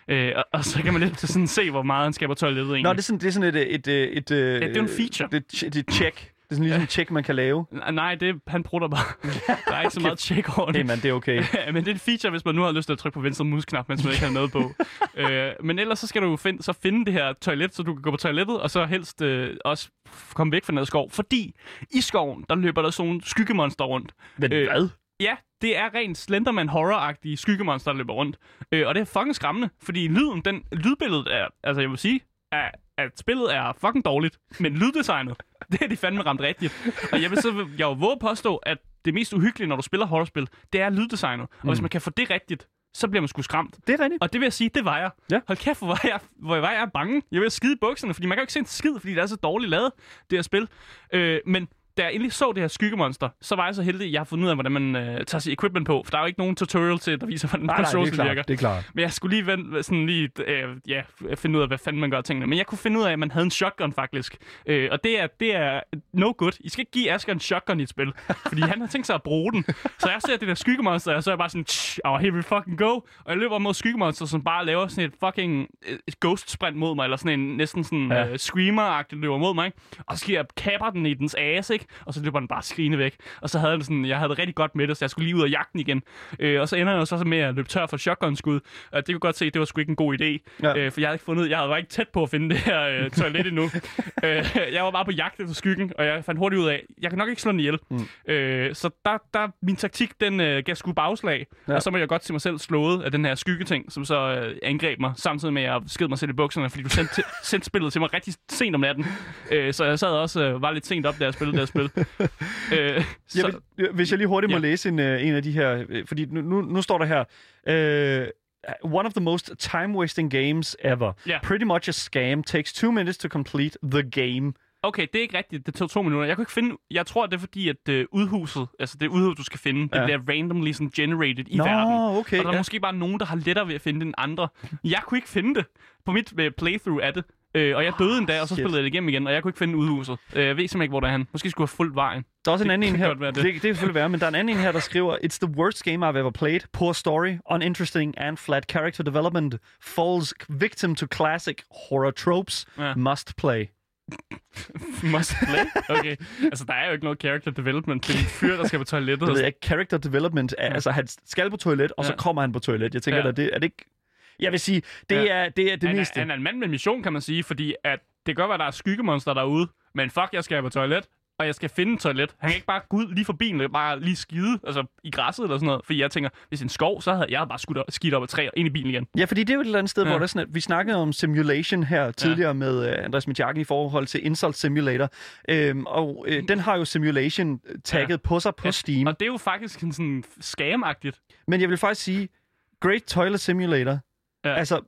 Øh, og, og, så kan man lidt sådan se, hvor meget han skal på toilettet egentlig. Nå, det er sådan, det er sådan et... et, et, et, et det er en feature. Det, det er check. Det er sådan ligesom et check, man kan lave. Nej, det, han prutter bare. der er ikke så meget tjek over Hey det. man, det er okay. Men det er en feature, hvis man nu har lyst til at trykke på venstre musknap, mens man ikke har noget på. øh, men ellers så skal du find, så finde det her toilet, så du kan gå på toilettet, og så helst øh, også komme væk fra noget skov. Fordi i skoven, der løber der sådan nogle skyggemonster rundt. Men Øh, hvad? Ja, det er rent Slenderman horror-agtige skyggemonster, der løber rundt. Øh, og det er fucking skræmmende, fordi lyden, den, lydbilledet er, altså jeg vil sige, er, at spillet er fucking dårligt, men lyddesignet, det er de fandme ramt rigtigt. Og jeg vil så jeg vil våge påstå, at det mest uhyggelige, når du spiller horrorspil, det er lyddesignet. Og hvis man kan få det rigtigt, så bliver man sgu skræmt. Det er rigtigt. Og det vil jeg sige, det var jeg. Ja. Hold kæft, hvor var jeg, hvor var jeg bange. Jeg vil skide i bukserne, fordi man kan jo ikke se en skid, fordi det er så dårligt lavet, det her spil. Øh, men da jeg endelig så det her skyggemonster, så var jeg så heldig, at jeg har fundet ud af, hvordan man øh, tager sit equipment på. For der er jo ikke nogen tutorial til, der viser, hvordan Nej, nej, det er controls virker. klart. Det er klart. Men jeg skulle lige vente, sådan lige, øh, ja, finde ud af, hvad fanden man gør tingene. Men jeg kunne finde ud af, at man havde en shotgun faktisk. Øh, og det er, det er no good. I skal ikke give Asger en shotgun i et spil. fordi han har tænkt sig at bruge den. Så jeg ser det der skyggemonster, og så er jeg bare sådan, "Tsh, oh, here we fucking go. Og jeg løber mod skyggemonster, som bare laver sådan et fucking øh, et ghost sprint mod mig. Eller sådan en næsten sådan Ja. øh, screamer-agtig løber mod mig. ikke? Og så skal jeg kapper den i dens ass, ikke? Og så løber den bare skrigende væk. Og så havde jeg, det sådan, jeg havde det rigtig godt med det, så jeg skulle lige ud og jagte den igen. Øh, og så ender jeg så med at løbe tør for shotgun-skud. Og det kunne godt se, det var sgu ikke en god idé. Ja. Øh, for jeg havde ikke fundet, jeg var ikke tæt på at finde det her øh, toilet endnu. øh, jeg var bare på jagt efter skyggen, og jeg fandt hurtigt ud af, jeg kan nok ikke slå den ihjel. Mm. Øh, så der, der, min taktik, den øh, gav sgu bagslag. Ja. Og så må jeg godt se mig selv slået af den her skyggeting, som så øh, angreb mig, samtidig med at jeg sked mig selv i bukserne, fordi du sendte, sendte spillet til mig rigtig sent om natten. Øh, så jeg sad også øh, var lidt sent op, da jeg spillede det spil. øh, så, Jeg vil, hvis jeg lige hurtigt må Ja. læse en, øh, en af de her, øh, fordi nu, nu, nu står der her, øh, one of the most time-wasting games ever. Ja. Pretty much a scam. Takes two minutes to complete the game. Okay, det er ikke rigtigt. Det tog to minutter. Jeg kunne ikke finde... Jeg tror, det er fordi, at øh, udhuset, altså det udhus, du skal finde, Ja. det bliver randomly sådan generated i Nå, verden. okay, Og der er ja. måske bare nogen, der har lettere ved at finde det end andre. Jeg kunne ikke finde det på mit øh, playthrough af det. Øh, og jeg døde en dag, og så Shit. spillede jeg det igennem igen, og jeg kunne ikke finde udhuset. Øh, jeg ved simpelthen ikke, hvor der er han. Måske skulle jeg have fulgt vejen. Der er også en anden en her. det. det. Det, kan selvfølgelig være, men der er en anden en her, der skriver, It's the worst game I've ever played. Poor story, uninteresting and flat character development. Falls victim to classic horror tropes. Ja. Must play. Must play? Okay. Altså, der er jo ikke noget character development. Det er en fyr, der skal på toilettet. Det ved jeg. Character development er, altså han skal på toilet, og så Ja. kommer han på toilet. Jeg tænker, Ja. ja. det, er det ikke... Jeg vil sige, det, Ja. er, det er det han, meste. han er en mand med mission, kan man sige, fordi at det kan godt være, at der er skyggemonster derude, men fuck, jeg skal på toilet, og jeg skal finde et toilet. Han kan ikke bare gå ud lige forbi en, bare lige skide altså, i græsset eller sådan noget. Fordi jeg tænker, hvis en skov, så havde jeg bare skudt op, skidt op ad træ og ind i bilen igen. Ja, fordi det er jo et eller andet sted, Ja. ja. hvor der er sådan, at vi snakkede om simulation her tidligere med uh, Andreas Mitjakken i forhold til Insult Simulator. Øhm, og uh, den har jo simulation tagget ja. på sig på Ja, Steam. Og det er jo faktisk en sådan scam-agtigt. Men jeg vil faktisk sige, Great Toilet Simulator, Ja. altså,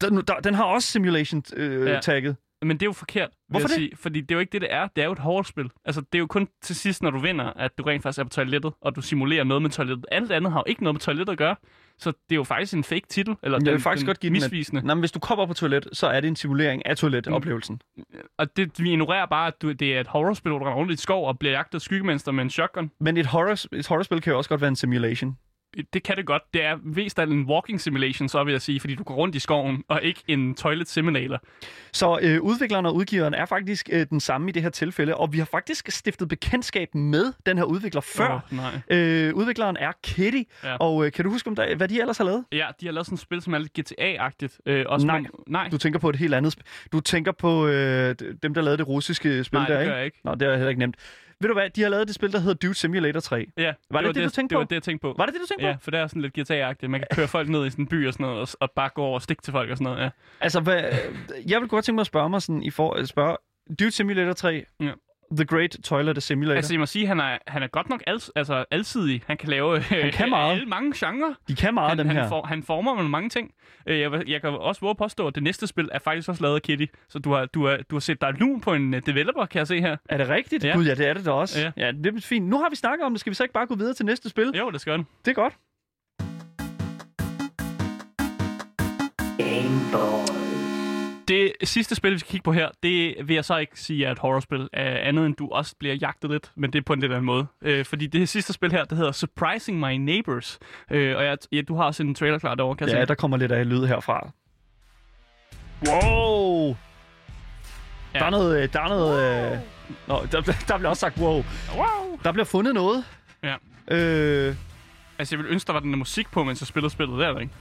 den, der, den har også simulation øh, Ja. tagget. Men det er jo forkert, Hvorfor det? sige. Fordi det er jo ikke det, det er. Det er jo et hårdt Altså, det er jo kun til sidst, når du vinder, at du rent faktisk er på toilettet, og du simulerer noget med toilettet. Alt andet har jo ikke noget med toilettet at gøre. Så det er jo faktisk en fake titel, eller Jeg den, vil faktisk den godt give den, misvisende. Nå, men hvis du kommer på toilet, så er det en simulering af toiletoplevelsen. Og det, vi ignorerer bare, at du, det er et horrorspil, hvor du render rundt i et skov og bliver jagtet af skyggemenster med en shotgun. Men et, horror, et horrorspil kan jo også godt være en simulation. Det kan det godt. Det er mest af en walking simulation, så vil jeg sige, fordi du går rundt i skoven, og ikke en toilet simulator. Så øh, udvikleren og udgiveren er faktisk øh, den samme i det her tilfælde, og vi har faktisk stiftet bekendtskab med den her udvikler før. Åh, nej. Øh, udvikleren er Kitty, Ja. og øh, kan du huske, om der, hvad de ellers har lavet? Ja, de har lavet sådan et spil, som er lidt GTA-agtigt. Øh, også Nej. nogle- nej. Du tænker på et helt andet sp- Du tænker på øh, dem, der lavede det russiske spil Nej, der, det ikke? gør jeg ikke. Nå, det er heller ikke nemt. Ved du hvad, de har lavet det spil, der hedder Dude Simulator 3. Ja, Var det det, du tænkte det på? var det, jeg tænkte på. Var det det, du tænkte Ja, på? for det er sådan lidt GTA-agtigt. Man kan køre folk ned i sådan en by og sådan noget, og, og bare gå over og stikke til folk og sådan noget. Ja. Altså, hvad, jeg vil godt tænke mig at spørge mig sådan, i for, spørge, Dude Simulator 3, Ja. The Great Toilet Simulator. Altså, jeg må sige, han er, han er godt nok al, altså, alsidig. Han kan lave han kan meget. alle mange genrer. de kan meget, Han, dem han, her. for, han former med mange ting. Øh, Jeg, jeg kan også våge påstå, at det næste spil er faktisk også lavet af Kitty. Så du har, du har, du har set dig lun på en øh, developer, kan jeg se her. Er det rigtigt? Ja. Gud, ja, det er det da også. Ja. Ja. det er fint. Nu har vi snakket om det. Skal vi så ikke bare gå videre til næste spil? Jo, det skal den. Det er godt. Det sidste spil, vi skal kigge på her, det vil jeg så ikke sige er et horrorspil, uh, andet end du også bliver jagtet lidt, men det er på en lidt anden måde. Uh, fordi det sidste spil her, det hedder Surprising My Neighbors. Uh, og jeg, ja, du har også en trailer klar derovre, kan jeg Ja, se. der kommer lidt af lyd herfra. Wow! Ja. Der er noget... øh, Der er noget øh... Nå, der, der bliver også sagt wow. Wow! Der bliver fundet noget. Ja. Øh, Altså, jeg vil ønske, der var den musik på, mens jeg spillede spillet. Er der ikke.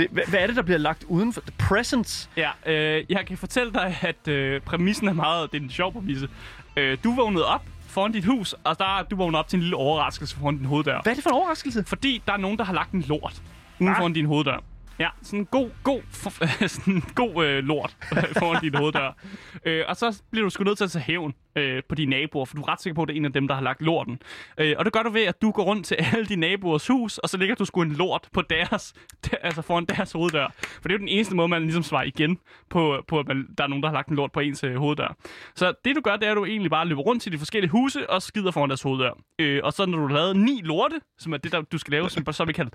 Det, hvad, hvad er det, der bliver lagt uden for? Presents. Ja, øh, jeg kan fortælle dig, at øh, præmissen er meget... Det er en sjov præmisse. Øh, du vågnede op foran dit hus, og der er du vågnet op til en lille overraskelse foran din hoveddør. Hvad er det for en overraskelse? Fordi der er nogen, der har lagt en lort uden foran din hoveddør. Ja, sådan en god, god, for, sådan en god øh, lort øh, foran din hoveddør. Øh, og så bliver du sgu nødt til at tage hævn øh, på dine naboer, for du er ret sikker på, at det er en af dem, der har lagt lorten. Øh, og det gør du ved, at du går rundt til alle dine naboers hus, og så ligger du sgu en lort på deres, der, altså foran deres hoveddør. For det er jo den eneste måde, man ligesom svarer igen på, på at man, der er nogen, der har lagt en lort på ens øh, hoveddør. Så det du gør, det er, at du egentlig bare løber rundt til de forskellige huse og skider foran deres hoveddør. Øh, og så når du har lavet ni lorte, som er det, der du skal lave, som så vi kalder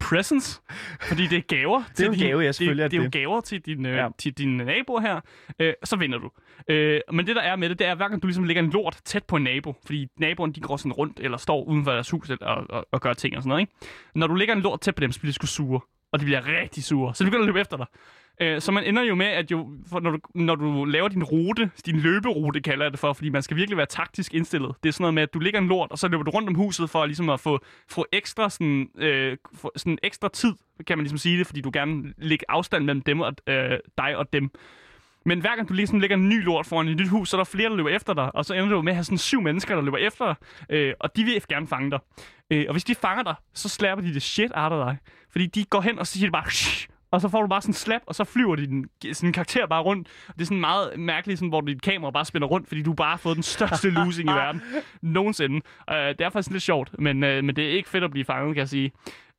presents, fordi det er gaver. Det er jo en din- gave, ja, selvfølgelig det, det er jo gaver til, din, øh, ja. Til dine naboer her, øh, så vinder du. Øh, men det, der er med det, det er, at hver gang du ligesom lægger en lort tæt på en nabo, fordi naboerne, de går sådan rundt, eller står uden for deres hus og, og, og gør ting og sådan noget, ikke? Når du lægger en lort tæt på dem, så bliver de sgu sure, og de bliver rigtig sure, så de begynder at løbe efter dig. Øh, så man ender jo med, at jo, for når, du, når du laver din rute, din løberute kalder jeg det for, fordi man skal virkelig være taktisk indstillet. Det er sådan noget med, at du ligger en lort, og så løber du rundt om huset for ligesom at få, få ekstra sådan, øh, få, sådan ekstra tid, kan man ligesom sige det, fordi du gerne lægger afstand mellem dem og, øh, dig og dem. Men hver gang du ligesom lægger en ny lort foran et nyt hus, så er der flere, der løber efter dig, og så ender du med at have sådan syv mennesker, der løber efter dig, øh, og de vil gerne fange dig. Øh, og hvis de fanger dig, så slapper de det shit out af dig. Fordi de går hen, og så siger de bare, Shh! og så får du bare sådan en slap, og så flyver din sådan karakter bare rundt. Det er sådan meget mærkeligt, sådan, hvor dit kamera bare spænder rundt, fordi du bare har fået den største losing i verden nogensinde. Uh, det er faktisk lidt sjovt, men, uh, men det er ikke fedt at blive fanget, kan jeg sige.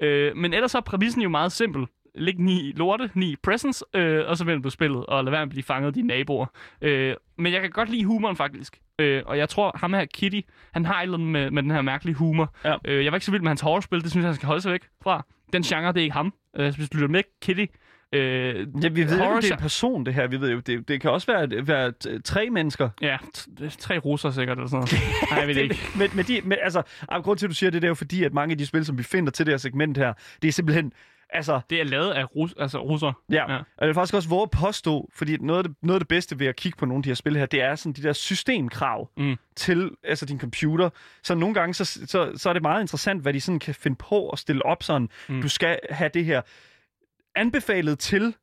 Uh, men ellers så er præmissen jo meget simpel. Læg ni lorte, ni presents, øh, og så vinder du spillet, og lad være med at blive fanget af dine naboer. Øh, men jeg kan godt lide humoren, faktisk. Øh, og jeg tror, ham her, Kitty, han har et eller andet med, med den her mærkelige humor. Ja. Øh, jeg var ikke så vild med hans horrorspil, det synes jeg, han skal holde sig væk fra. Den genre, det er ikke ham. Øh, så hvis du lytter med, Kitty, øh, Ja, vi ved jo, det er en person, det her. Vi ved jo, det, det kan også være, være tre mennesker. Ja, det er tre russer sikkert, eller sådan noget. Nej, jeg ved det ikke. Men, men, de, men altså, ah, grund til, at du siger det, det er jo fordi, at mange af de spil, som vi finder til det her segment her, det er simpelthen Altså, Det er lavet af rus, altså russer. Ja, Ja. og jeg vil faktisk også at påstå, fordi noget af, det, noget af det bedste ved at kigge på nogle af de her spil her, det er sådan de der systemkrav Mm. til altså din computer. Så nogle gange, så, så, så er det meget interessant, hvad de sådan kan finde på at stille op sådan. Mm. Du skal have det her anbefalet til,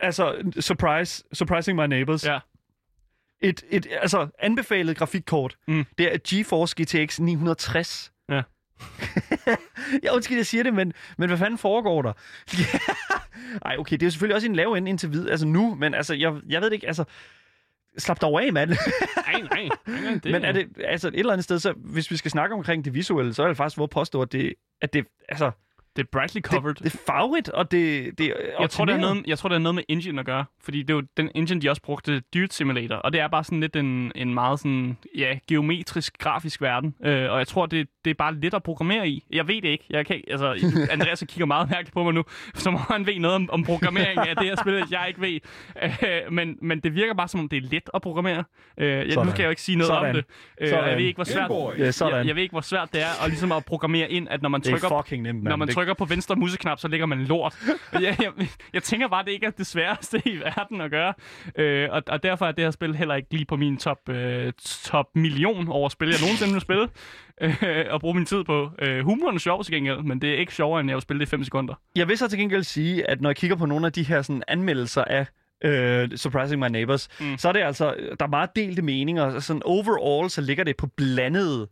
altså surprise, surprising my neighbors. Ja. Et, et altså anbefalet grafikkort, Mm. det er GeForce GTX 960. Ja. ja, undskyld, jeg siger det, men, men hvad fanden foregår der? Ej, okay, det er jo selvfølgelig også en lav ende indtil videre, altså nu, men altså, jeg, jeg ved det ikke, altså, slap dog af, mand. Nej, nej. nej det, men er det, altså et eller andet sted, så hvis vi skal snakke omkring det visuelle, så er det faktisk hvor påstå, at det, at det, altså, det er brightly covered. det, det er farvet, og det, det er jeg tror, det har optimeret. noget, jeg tror, det har noget med engine at gøre. Fordi det er jo den engine, de også brugte, Dude Simulator. Og det er bare sådan lidt en, en meget sådan, ja, geometrisk, grafisk verden. Øh, og jeg tror, det, det er bare lidt at programmere i. Jeg ved det ikke. Jeg kan, altså, Andreas kigger meget mærkeligt på mig nu, som om han ved noget om, om programmering af det her spil, jeg ikke ved. Øh, men, men det virker bare, som om det er let at programmere. Øh, jeg, nu kan jeg jo ikke sige noget Sådan. om det. Øh, Sådan. jeg ved ikke, hvor svært. Ja, sådan. jeg, jeg ved ikke, hvor svært det er at, ligesom at programmere ind, at når man det er trykker fucking nemt, mand. når man det, trykker på venstre museknap, så ligger man lort. jeg, jeg, jeg tænker bare, det ikke er det sværeste i verden at gøre. Øh, og, og derfor er det her spil heller ikke lige på min top, øh, top million over spil, jeg nogensinde vil spille. Øh, og bruge min tid på. Øh, humoren er sjov til gengæld, men det er ikke sjovere, end jeg vil spille det i 5 sekunder. Jeg vil så til gengæld sige, at når jeg kigger på nogle af de her sådan, anmeldelser af øh, Surprising My Neighbors, Mm. mm. så er det altså, der er meget delte meninger. Sådan overall, så ligger det på blandede,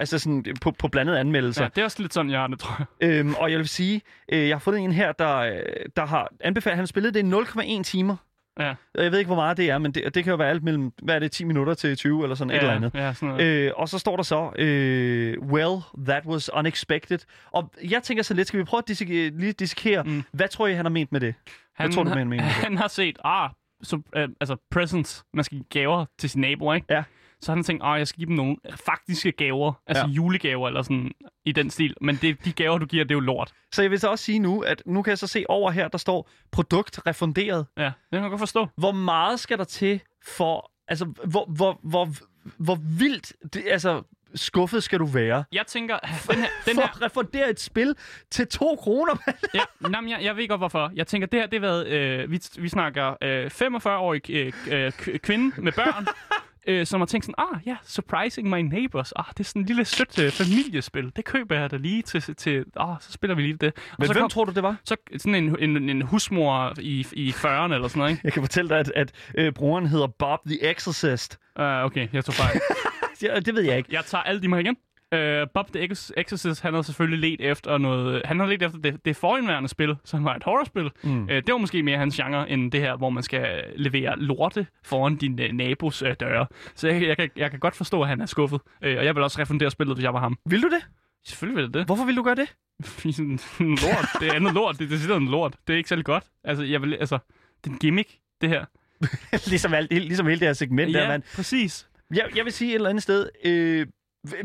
altså sådan på, på blandede anmeldelser. Ja, det er også lidt sådan, jeg har det, tror jeg. Øhm, og jeg vil sige, øh, jeg har fundet en her, der, øh, der har anbefalet, han har spillet det i 0,1 timer. Ja, Jeg ved ikke, hvor meget det er, men det, det kan jo være alt mellem, hvad er det, 10 minutter til 20 eller sådan et ja, eller andet. Ja, sådan noget. Øh, og så står der så, øh, well, that was unexpected. Og jeg tænker så lidt, skal vi prøve at dissek- lige dissekere, Mm. hvad tror I, han har ment med det? han, tror du, har- man mener med det? Han har set, ah, så, øh, altså presents, man skal give gaver til sine naboer, ikke? Ja. Så han tænkt, ah, jeg skal give dem nogle faktiske gaver, altså Ja. julegaver eller sådan i den stil. Men det, de gaver, du giver, det er jo lort. Så jeg vil så også sige nu, at nu kan jeg så se over her, der står produkt refunderet. Ja, det kan jeg godt forstå. Hvor meget skal der til for, altså, hvor, hvor, hvor, hvor vildt, det, altså, skuffet skal du være? Jeg tænker, den her, den for her, at refundere et spil til to kroner, ja, jamen, jeg, jeg ved godt hvorfor. Jeg tænker, det her, det har været, øh, vi, vi snakker øh, 45-årig øh, øh, kvinde med børn, øh, som har tænkt sådan, ah ja, Surprising My Neighbors, ah, det er sådan en lille sødt øh, familiespil, det køber jeg da lige til, til ah, så spiller vi lige det. Og Men så hvem kom, tror du, det var? så sådan en, en, en husmor i, i 40'erne eller sådan noget, ikke? Jeg kan fortælle dig, at, at øh, brugeren hedder Bob the Exorcist. Uh, okay, jeg tog fejl. Ja, det ved jeg ikke. Jeg tager alt i mig igen. Uh, Bob the Ex- Exorcist, han har selvfølgelig let efter noget... Han har let efter det, det forindværende spil, som var et horrorspil. Mm. Uh, det var måske mere hans genre, end det her, hvor man skal levere lorte foran din uh, nabos uh, døre. Så jeg, jeg, kan, jeg kan godt forstå, at han er skuffet. Uh, og jeg vil også refundere spillet, hvis jeg var ham. Vil du det? Selvfølgelig vil jeg det. Hvorfor vil du gøre det? Lort, det er andet lort. Det er decideret en lort. Det er ikke særlig godt. Altså, jeg vil, altså, det er en gimmick, det her. ligesom, alt, ligesom hele det her segment der, ja, mand. præcis. Jeg, jeg vil sige et eller andet sted, øh,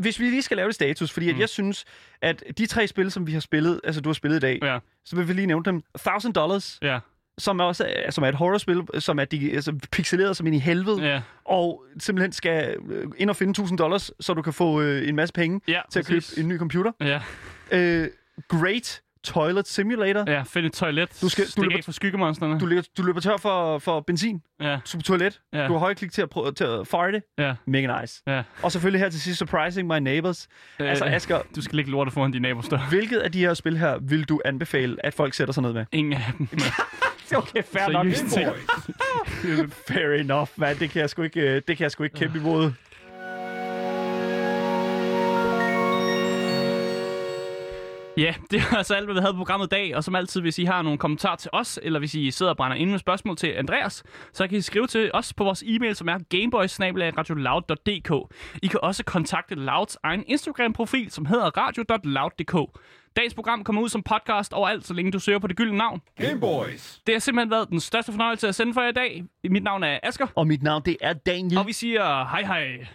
hvis vi lige skal lave det status, fordi at Mm. jeg synes, at de tre spil, som vi har spillet, altså du har spillet i dag, Ja, så vil vi lige nævne dem. 1000 Dollars, ja, som er, også, er- som er et horrorspil, som er digi- altså, pixeleret som ind i helvede, ja. og simpelthen skal øh, ind og finde 1000 dollars, så du kan få øh, en masse penge Ja, til at præcis. købe en ny computer. Ja, Øh, Great Toilet Simulator. ja, find et toilet. Du skal- du løber- for skyggemonsterne. Du, løber, du løber tør for, for benzin. Ja, Du på toilet. Ja. Du har højklik til at, prøve, til at farte. ja, Mega nice. ja. Og selvfølgelig her til sidst, Surprising My Neighbors. Øh, Altså Asger, Du skal ligge lortet foran din nabos dør. hvilket af de her spil her vil du anbefale, at folk sætter sig ned med? Ingen af dem. Okay, fair nok. Fair enough, man. Det kan jeg sgu ikke, øh, det kan jeg sgu ikke kæmpe imod. Ja, det var altså alt, hvad vi havde på programmet i dag. Og som altid, hvis I har nogle kommentarer til os, eller hvis I sidder og brænder ind med spørgsmål til Andreas, så kan I skrive til os på vores e-mail, som er gameboys.radioloud.dk. I kan også kontakte Louds egen Instagram-profil, som hedder radio.loud.dk. Dagens program kommer ud som podcast overalt, så længe du søger på det gyldne navn. Gameboys. Det har simpelthen været den største fornøjelse at sende for jer i dag. Mit navn er Asker, Og mit navn, det er Daniel. og vi siger hej hej.